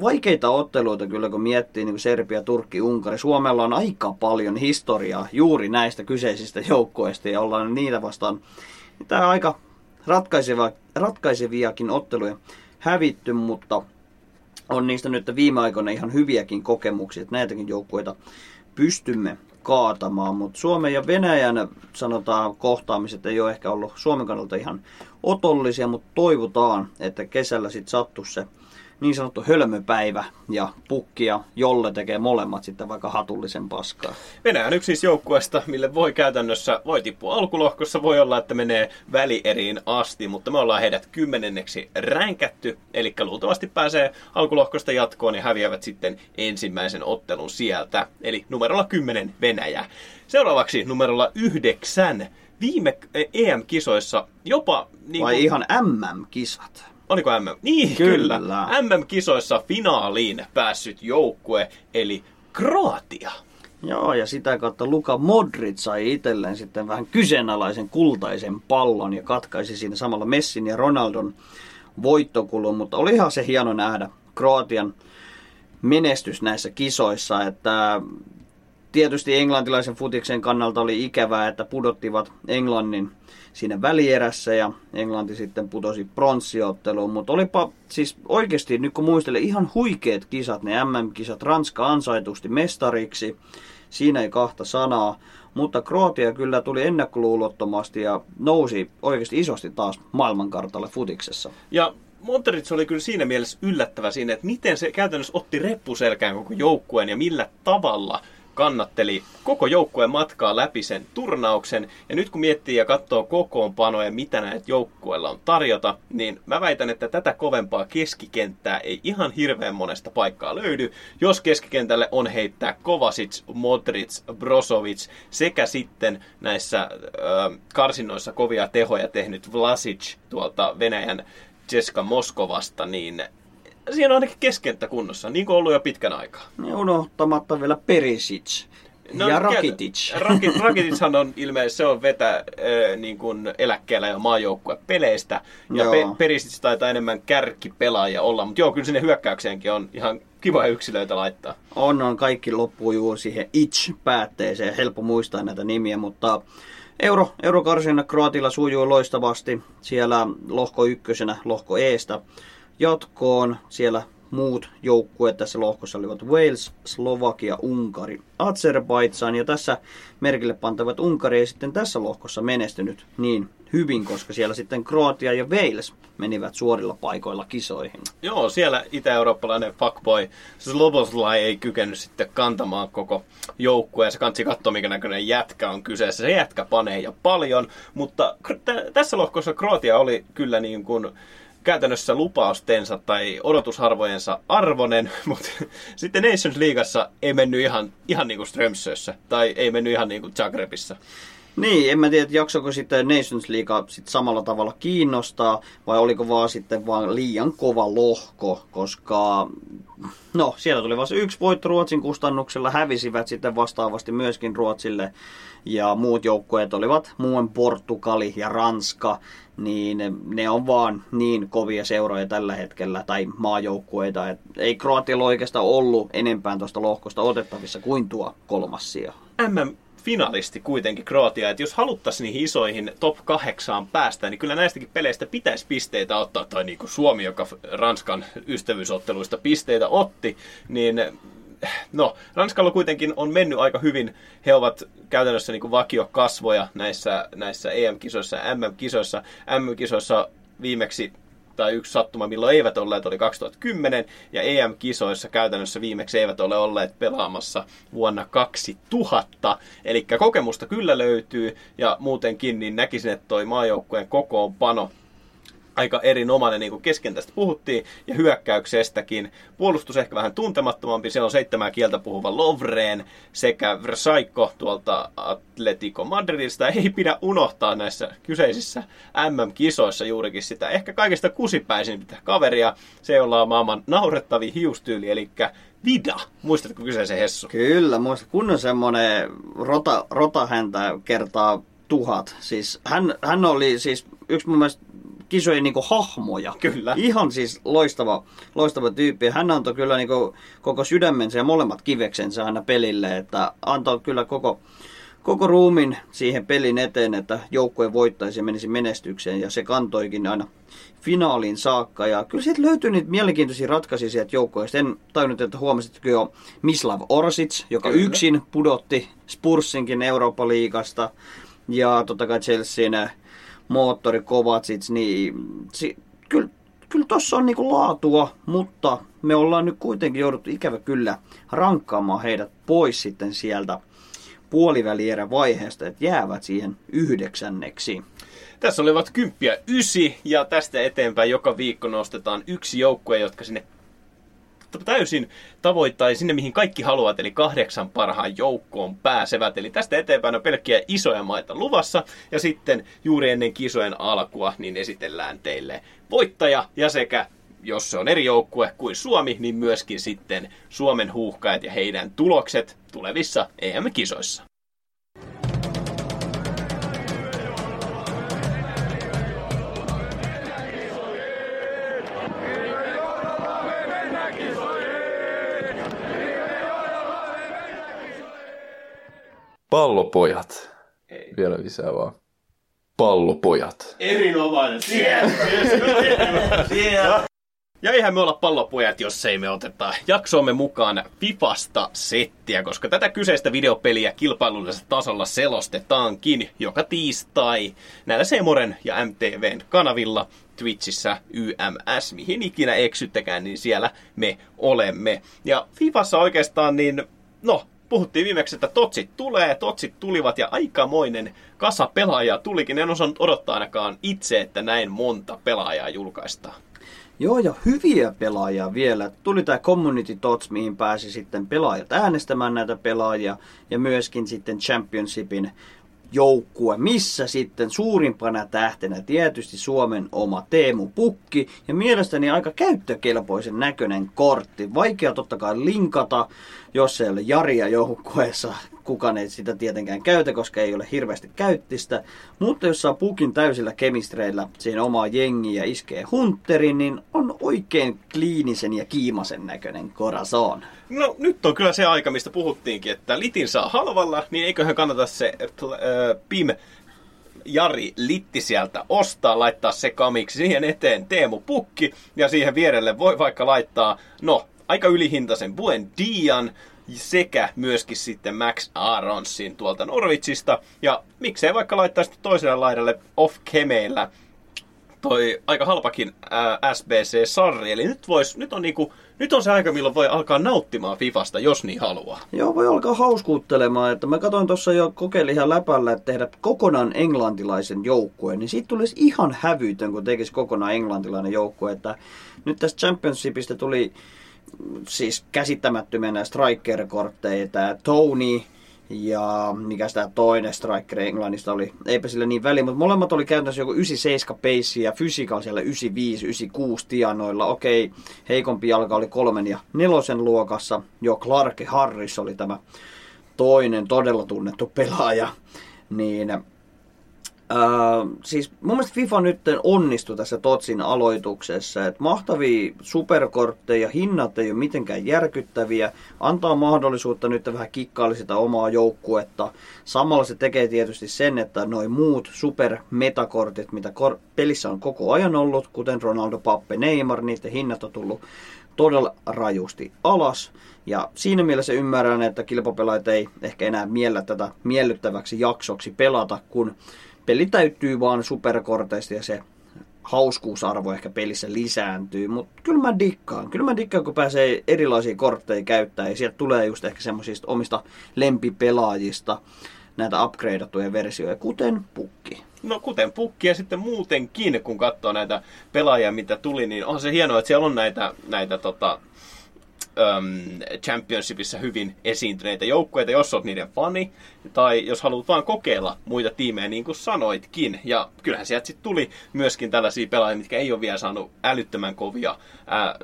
vaikeita otteluita kyllä, kun miettii niin kuin Serbia, Turkki, Unkari. Suomella on aika paljon historiaa juuri näistä kyseisistä joukkoista ja ollaan niitä vastaan tämä aika ratkaiseva, ratkaiseviakin otteluja hävitty, mutta on niistä nyt viime aikoina ihan hyviäkin kokemuksia, että näitäkin joukkueita pystymme kaatamaan, mutta Suomen ja Venäjän sanotaan kohtaamiset ei ole ehkä ollut Suomen kannalta ihan otollisia, mutta toivotaan, että kesällä sitten sattuu se niin sanottu hölmöpäivä ja pukki ja jolle tekee molemmat sitten vaikka hatullisen paskaa. Venäjä on yksi siis joukkueesta, mille voi käytännössä, voi tippua alkulohkossa, voi olla, että menee välieriin asti, mutta me ollaan heidät kymmenenneksi ränkätty, eli luultavasti pääsee alkulohkosta jatkoon ja häviävät sitten ensimmäisen ottelun sieltä, eli numerolla 10 Venäjä. Seuraavaksi numerolla 9 viime EM-kisoissa jopa... Niin Vai kuin... ihan MM-kisat? Oliko MM? Niin, kyllä. kyllä. MM-kisoissa finaaliin päässyt joukkue, eli Kroatia. Joo, ja sitä kautta Luka Modric sai itselleen sitten vähän kyseenalaisen kultaisen pallon ja katkaisi siinä samalla Messin ja Ronaldon voittokulun, mutta oli ihan se hieno nähdä Kroatian menestys näissä kisoissa, että tietysti englantilaisen futiksen kannalta oli ikävää, että pudottivat Englannin siinä välierässä ja Englanti sitten putosi pronssiotteluun, mutta olipa siis oikeasti, nyt kun muistelen, ihan huikeat kisat, ne MM-kisat, Ranska ansaitusti mestariksi, siinä ei kahta sanaa, mutta Kroatia kyllä tuli ennakkoluulottomasti ja nousi oikeasti isosti taas maailmankartalle futiksessa. Ja Monteric oli kyllä siinä mielessä yllättävä siinä, että miten se käytännössä otti reppuselkään koko joukkueen ja millä tavalla – kannatteli koko joukkueen matkaa läpi sen turnauksen. Ja nyt kun miettii ja katsoo kokoonpanoja, mitä näitä joukkueilla on tarjota, niin mä väitän, että tätä kovempaa keskikenttää ei ihan hirveän monesta paikkaa löydy. Jos keskikentälle on heittää Kovacic, Modric, Brozovic sekä sitten näissä ö, karsinnoissa kovia tehoja tehnyt Vlasic tuolta Venäjän Jeska Moskovasta, niin siinä on ainakin keskenttä kunnossa, niin kuin ollut jo pitkän aikaa. Ja unohtamatta vielä Perisic. No, ja Rakitic. Rakit, Rakitichan on ilmeisesti, se on vetä äh, niin kuin eläkkeellä jo maajoukkue peleistä. Ja Pe, Perisic taitaa enemmän kärkipelaaja olla, mutta joo, kyllä sinne hyökkäykseenkin on ihan kiva yksilöitä laittaa. On, on. Kaikki loppuu juuri siihen itch-päätteeseen. Helppo muistaa näitä nimiä, mutta Euro, eurokarsinna Kroatilla sujuu loistavasti. Siellä lohko ykkösenä, lohko eestä jatkoon. Siellä muut joukkueet tässä lohkossa olivat Wales, Slovakia, Unkari, Azerbaidsan ja tässä merkille pantavat Unkari ei sitten tässä lohkossa menestynyt niin hyvin, koska siellä sitten Kroatia ja Wales menivät suorilla paikoilla kisoihin. Joo, siellä itä-eurooppalainen fuckboy Sloboslai ei kykennyt sitten kantamaan koko joukkueen. Se kansi katsoa, mikä näköinen jätkä on kyseessä. Se jätkä panee ja paljon, mutta t- tässä lohkossa Kroatia oli kyllä niin kuin käytännössä lupaustensa tai odotusharvojensa arvonen, mutta sitten Nations Leagueassa ei mennyt ihan, ihan niin kuin Strömsössä tai ei mennyt ihan niin kuin Zagrebissa. Niin, en mä tiedä, jaksoko sitten Nations League sit samalla tavalla kiinnostaa, vai oliko vaan sitten vaan liian kova lohko, koska no, siellä tuli vasta yksi voitto Ruotsin kustannuksella, hävisivät sitten vastaavasti myöskin Ruotsille, ja muut joukkueet olivat muun Portugali ja Ranska, niin ne on vaan niin kovia seuroja tällä hetkellä, tai maajoukkueita, että ei Kroatialla oikeastaan ollut enempää tuosta lohkosta otettavissa kuin tuo kolmas sija. MM finalisti kuitenkin Kroatia, että jos haluttaisiin niihin isoihin top kahdeksaan päästä, niin kyllä näistäkin peleistä pitäisi pisteitä ottaa, tai niin kuin Suomi, joka Ranskan ystävyysotteluista pisteitä otti, niin no, Ranskalla kuitenkin on mennyt aika hyvin. He ovat käytännössä niin vakiokasvoja näissä, näissä EM-kisoissa MM-kisoissa. MM-kisoissa viimeksi tai yksi sattuma, milloin eivät olleet, oli 2010, ja EM-kisoissa käytännössä viimeksi eivät ole olleet pelaamassa vuonna 2000. Eli kokemusta kyllä löytyy, ja muutenkin niin näkisin, että toi maajoukkueen kokoonpano aika erinomainen, niin kuin kesken tästä puhuttiin, ja hyökkäyksestäkin. Puolustus ehkä vähän tuntemattomampi, siellä on seitsemän kieltä puhuva Lovreen sekä Versaikko tuolta Atletico Madridista. Ei pidä unohtaa näissä kyseisissä MM-kisoissa juurikin sitä ehkä kaikista kusipäisintä kaveria, se jolla on maailman naurettavi hiustyyli, eli Vida. Muistatko kyseisen Hessu? Kyllä, muista kunnon semmonen rota, rotahäntä kertaa tuhat. Siis hän, hän oli siis yksi mun mielestä kisojen niin hahmoja. Kyllä. Ihan siis loistava, loistava tyyppi. Hän antoi kyllä niin koko sydämensä ja molemmat kiveksensä aina pelille, että antoi kyllä koko, koko ruumin siihen pelin eteen, että joukkue voittaisi ja menisi menestykseen. Ja se kantoikin aina finaaliin saakka. Ja kyllä siitä löytyy niitä mielenkiintoisia ratkaisuja sieltä joukkoista. En tajunnut, että huomasitko jo Mislav Orsic, joka kyllä. yksin pudotti Spursinkin Eurooppa-liigasta. Ja totta kai Chelsean moottori Kovacic, niin si, kyllä, kyllä tuossa on niinku laatua, mutta me ollaan nyt kuitenkin jouduttu ikävä kyllä rankkaamaan heidät pois sitten sieltä puolivälierä vaiheesta, että jäävät siihen yhdeksänneksi. Tässä olivat kymppiä ysi ja tästä eteenpäin joka viikko nostetaan yksi joukkue, jotka sinne täysin tavoittaa sinne, mihin kaikki haluavat, eli kahdeksan parhaan joukkoon pääsevät. Eli tästä eteenpäin on pelkkiä isoja maita luvassa, ja sitten juuri ennen kisojen alkua, niin esitellään teille voittaja ja sekä jos se on eri joukkue kuin Suomi, niin myöskin sitten Suomen huuhkajat ja heidän tulokset tulevissa EM-kisoissa. Pallopojat. Ei. Vielä lisää vaan. Pallopojat. Erinomainen. Siellä. Siellä. Ja eihän me olla pallopojat, jos ei me oteta jaksoomme mukaan Fifasta settiä, koska tätä kyseistä videopeliä kilpailullisella tasolla selostetaankin joka tiistai näillä Semoren ja MTVn kanavilla Twitchissä YMS, mihin ikinä eksyttäkään, niin siellä me olemme. Ja Fifassa oikeastaan niin, no, puhuttiin viimeksi, että totsit tulee, totsit tulivat ja aikamoinen kasa pelaajaa tulikin. En osannut odottaa ainakaan itse, että näin monta pelaajaa julkaistaan. Joo, ja hyviä pelaajia vielä. Tuli tämä Community Tots, mihin pääsi sitten pelaajat äänestämään näitä pelaajia, ja myöskin sitten Championshipin joukkue, missä sitten suurimpana tähtenä tietysti Suomen oma Teemu Pukki ja mielestäni aika käyttökelpoisen näköinen kortti. Vaikea totta kai linkata, jos ei ole Jaria joukkueessa. Kukaan ei sitä tietenkään käytä, koska ei ole hirveästi käyttistä. Mutta jos saa Pukin täysillä kemistreillä siihen omaa jengiä ja iskee Hunterin, niin on oikein kliinisen ja kiimasen näköinen Corazon. No nyt on kyllä se aika, mistä puhuttiinkin, että litin saa halvalla, niin eiköhän kannata se äh, PIM Jari Litti sieltä ostaa, laittaa se kamiksi siihen eteen Teemu Pukki ja siihen vierelle voi vaikka laittaa, no, aika ylihintaisen Buen Dian sekä myöskin sitten Max Aronsin tuolta Norwitsista ja miksei vaikka laittaa sitten toiselle laidalle off kemeillä toi aika halpakin ää, SBC-sarri. Eli nyt, vois, nyt, on niinku, nyt on se aika, milloin voi alkaa nauttimaan Fifasta, jos niin haluaa. Joo, voi alkaa hauskuuttelemaan. Että mä katsoin tuossa jo kokeilin ihan läpällä, että tehdä kokonaan englantilaisen joukkueen. Niin siitä tulisi ihan hävytön, kun tekisi kokonaan englantilainen joukkue. Että nyt tästä Championshipista tuli siis käsittämättömiä striker-kortteja. Tony, ja mikä tämä toinen striker Englannista oli, eipä sillä niin väliä, mutta molemmat oli käytännössä joku 97 pace ja fysiikka siellä 95, 96 tianoilla. Okei, heikompi jalka oli kolmen ja nelosen luokassa. Jo Clarke Harris oli tämä toinen todella tunnettu pelaaja. Niin Äh, siis mun mielestä FIFA nyt onnistui tässä Totsin aloituksessa, että mahtavia superkortteja, hinnat ei ole mitenkään järkyttäviä, antaa mahdollisuutta nyt vähän kikkailla sitä omaa joukkuetta. Samalla se tekee tietysti sen, että noin muut supermetakortit, mitä kor- pelissä on koko ajan ollut, kuten Ronaldo, Pappe, Neymar, niiden hinnat on tullut todella rajusti alas. Ja siinä mielessä ymmärrän, että kilpapelaajat ei ehkä enää miellä tätä miellyttäväksi jaksoksi pelata, kun peli täyttyy vaan superkorteista ja se hauskuusarvo ehkä pelissä lisääntyy, mutta kyllä mä dikkaan. Kyllä mä dikkaan, kun pääsee erilaisia kortteja käyttää ja sieltä tulee just ehkä semmoisista omista lempipelaajista näitä upgradeattuja versioita, kuten pukki. No kuten pukki ja sitten muutenkin, kun katsoo näitä pelaajia, mitä tuli, niin on se hienoa, että siellä on näitä, näitä tota, um, championshipissa hyvin esiintyneitä joukkueita, jos olet niiden fani, tai jos haluat vaan kokeilla muita tiimejä, niin kuin sanoitkin. Ja kyllähän sieltä sitten tuli myöskin tällaisia pelaajia, mitkä ei ole vielä saanut älyttömän kovia ää,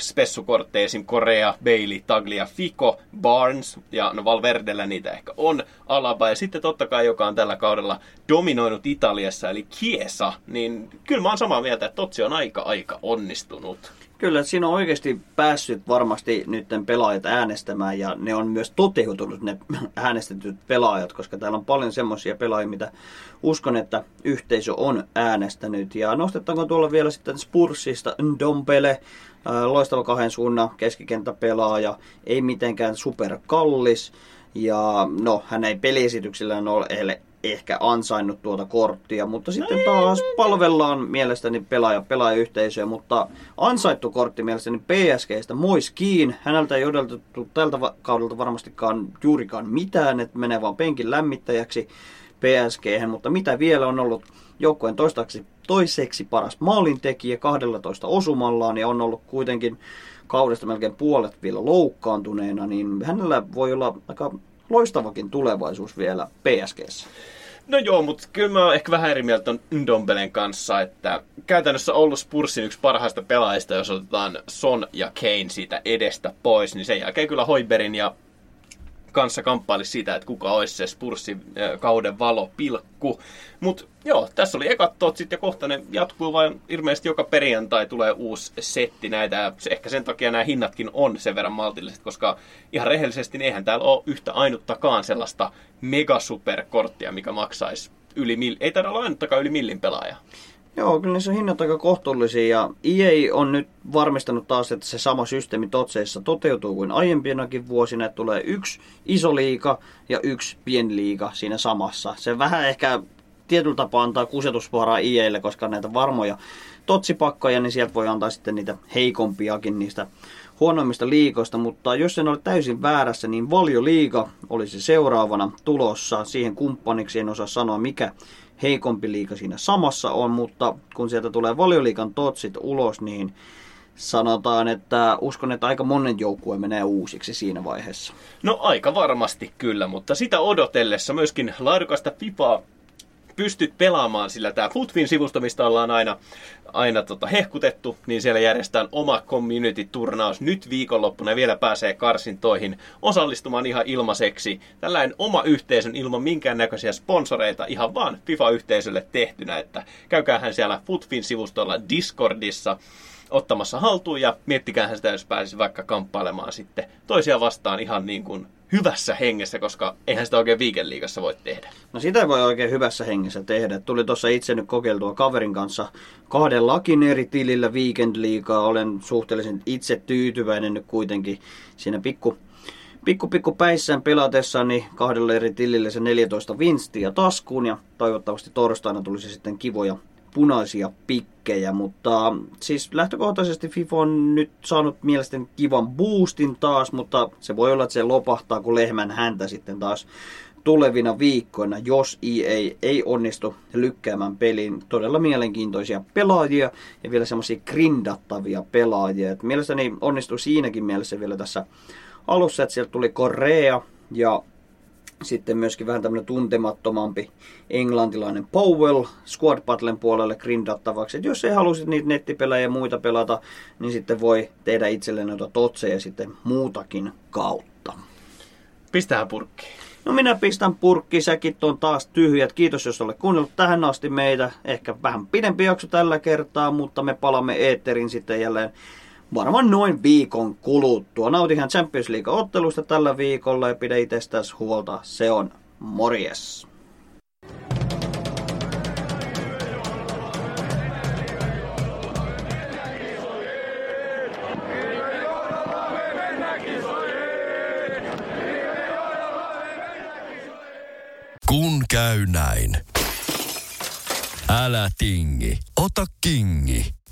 spessukortteja, esim. Korea, Bailey, Taglia, Fico, Barnes, ja no Valverdellä niitä ehkä on, Alaba, ja sitten totta kai, joka on tällä kaudella dominoinut Italiassa, eli Chiesa, niin kyllä mä oon samaa mieltä, että Totsi on aika aika onnistunut. Kyllä, siinä on oikeasti päässyt varmasti nyt pelaajat äänestämään ja ne on myös toteutunut ne äänestetyt pelaajat, koska täällä on paljon semmoisia pelaajia, mitä uskon, että yhteisö on äänestänyt. Ja nostetaanko tuolla vielä sitten Spursista Ndombele, loistava kahden suunnan keskikenttäpelaaja, ei mitenkään superkallis. Ja no, hän ei peliesityksillään ole ehkä ansainnut tuota korttia, mutta sitten taas palvellaan mielestäni pelaaja, pelaajayhteisöä, mutta ansaittu kortti mielestäni PSGstä Mois Kiin. Häneltä ei odotettu tältä kaudelta varmastikaan juurikaan mitään, että menee vaan penkin lämmittäjäksi PSG, mutta mitä vielä on ollut joukkueen toistaiseksi, toiseksi paras maalintekijä 12 osumallaan ja on ollut kuitenkin kaudesta melkein puolet vielä loukkaantuneena, niin hänellä voi olla aika loistavakin tulevaisuus vielä PSGssä. No joo, mutta kyllä mä oon ehkä vähän eri mieltä Ndombelen kanssa, että käytännössä ollut Spursin yksi parhaista pelaajista, jos otetaan Son ja Kane siitä edestä pois, niin sen jälkeen kyllä Hoiberin ja kanssa kamppaili siitä, että kuka olisi se Spursin kauden valo pilkku. Mutta joo, tässä oli ekat totsit ja kohta ne jatkuu vain ilmeisesti joka perjantai tulee uusi setti näitä. Ehkä sen takia nämä hinnatkin on sen verran maltilliset, koska ihan rehellisesti niin eihän täällä ole yhtä ainuttakaan sellaista megasuperkorttia, mikä maksaisi yli mil... ei taida olla ainuttakaan yli millin pelaaja. Joo, kyllä niissä on hinnat aika kohtuullisia ja EA on nyt varmistanut taas, että se sama systeemi Totseissa toteutuu kuin aiempinakin vuosina, että tulee yksi iso liiga ja yksi pien liiga siinä samassa. Se vähän ehkä tietyllä tapaa antaa kusetusvaraa EAlle, koska näitä varmoja totsipakkoja, niin sieltä voi antaa sitten niitä heikompiakin niistä huonoimmista liikoista, mutta jos en ole täysin väärässä, niin valioliiga olisi seuraavana tulossa. Siihen kumppaniksi en osaa sanoa, mikä heikompi liika siinä samassa on, mutta kun sieltä tulee valioliikan totsit ulos, niin sanotaan, että uskon, että aika monen joukkue menee uusiksi siinä vaiheessa. No aika varmasti kyllä, mutta sitä odotellessa myöskin laadukasta FIFA pystyt pelaamaan, sillä tämä Footfin sivusto, mistä ollaan aina, aina tota hehkutettu, niin siellä järjestetään oma community-turnaus nyt viikonloppuna vielä pääsee karsintoihin osallistumaan ihan ilmaiseksi. Tällainen oma yhteisön ilman minkäännäköisiä sponsoreita ihan vaan FIFA-yhteisölle tehtynä, että käykäähän siellä Footfin sivustolla Discordissa ottamassa haltuun ja miettikäähän sitä, jos pääsisi vaikka kamppailemaan sitten toisia vastaan ihan niin kuin hyvässä hengessä, koska eihän sitä oikein viikenliigassa voi tehdä. No sitä voi oikein hyvässä hengessä tehdä. Tuli tuossa itse nyt kokeiltua kaverin kanssa kahdellakin eri tilillä weekend Olen suhteellisen itse tyytyväinen nyt kuitenkin siinä pikku pikku pikku päissään pelatessa niin kahdella eri tilillä se 14 vinstiä taskuun ja toivottavasti torstaina tulisi sitten kivoja punaisia pikkejä, mutta siis lähtökohtaisesti FIFA on nyt saanut mielestäni kivan boostin taas, mutta se voi olla, että se lopahtaa kuin lehmän häntä sitten taas tulevina viikkoina, jos EA ei onnistu lykkäämään pelin todella mielenkiintoisia pelaajia ja vielä semmoisia grindattavia pelaajia. Et mielestäni onnistui siinäkin mielessä vielä tässä alussa, että sieltä tuli Korea ja sitten myöskin vähän tämmöinen tuntemattomampi englantilainen Powell Squad Battlen puolelle grindattavaksi. Et jos ei halusit niitä nettipelejä ja muita pelata, niin sitten voi tehdä itselleen noita totseja sitten muutakin kautta. Pistää purkki. No minä pistän purkki, säkin on taas tyhjät. Kiitos jos olet kuunnellut tähän asti meitä. Ehkä vähän pidempi jakso tällä kertaa, mutta me palamme eetterin sitten jälleen varmaan noin viikon kuluttua. Nautihan Champions League-ottelusta tällä viikolla ja pidä itsestäsi huolta. Se on morjes. Kun käy näin. Älä tingi, ota kingi.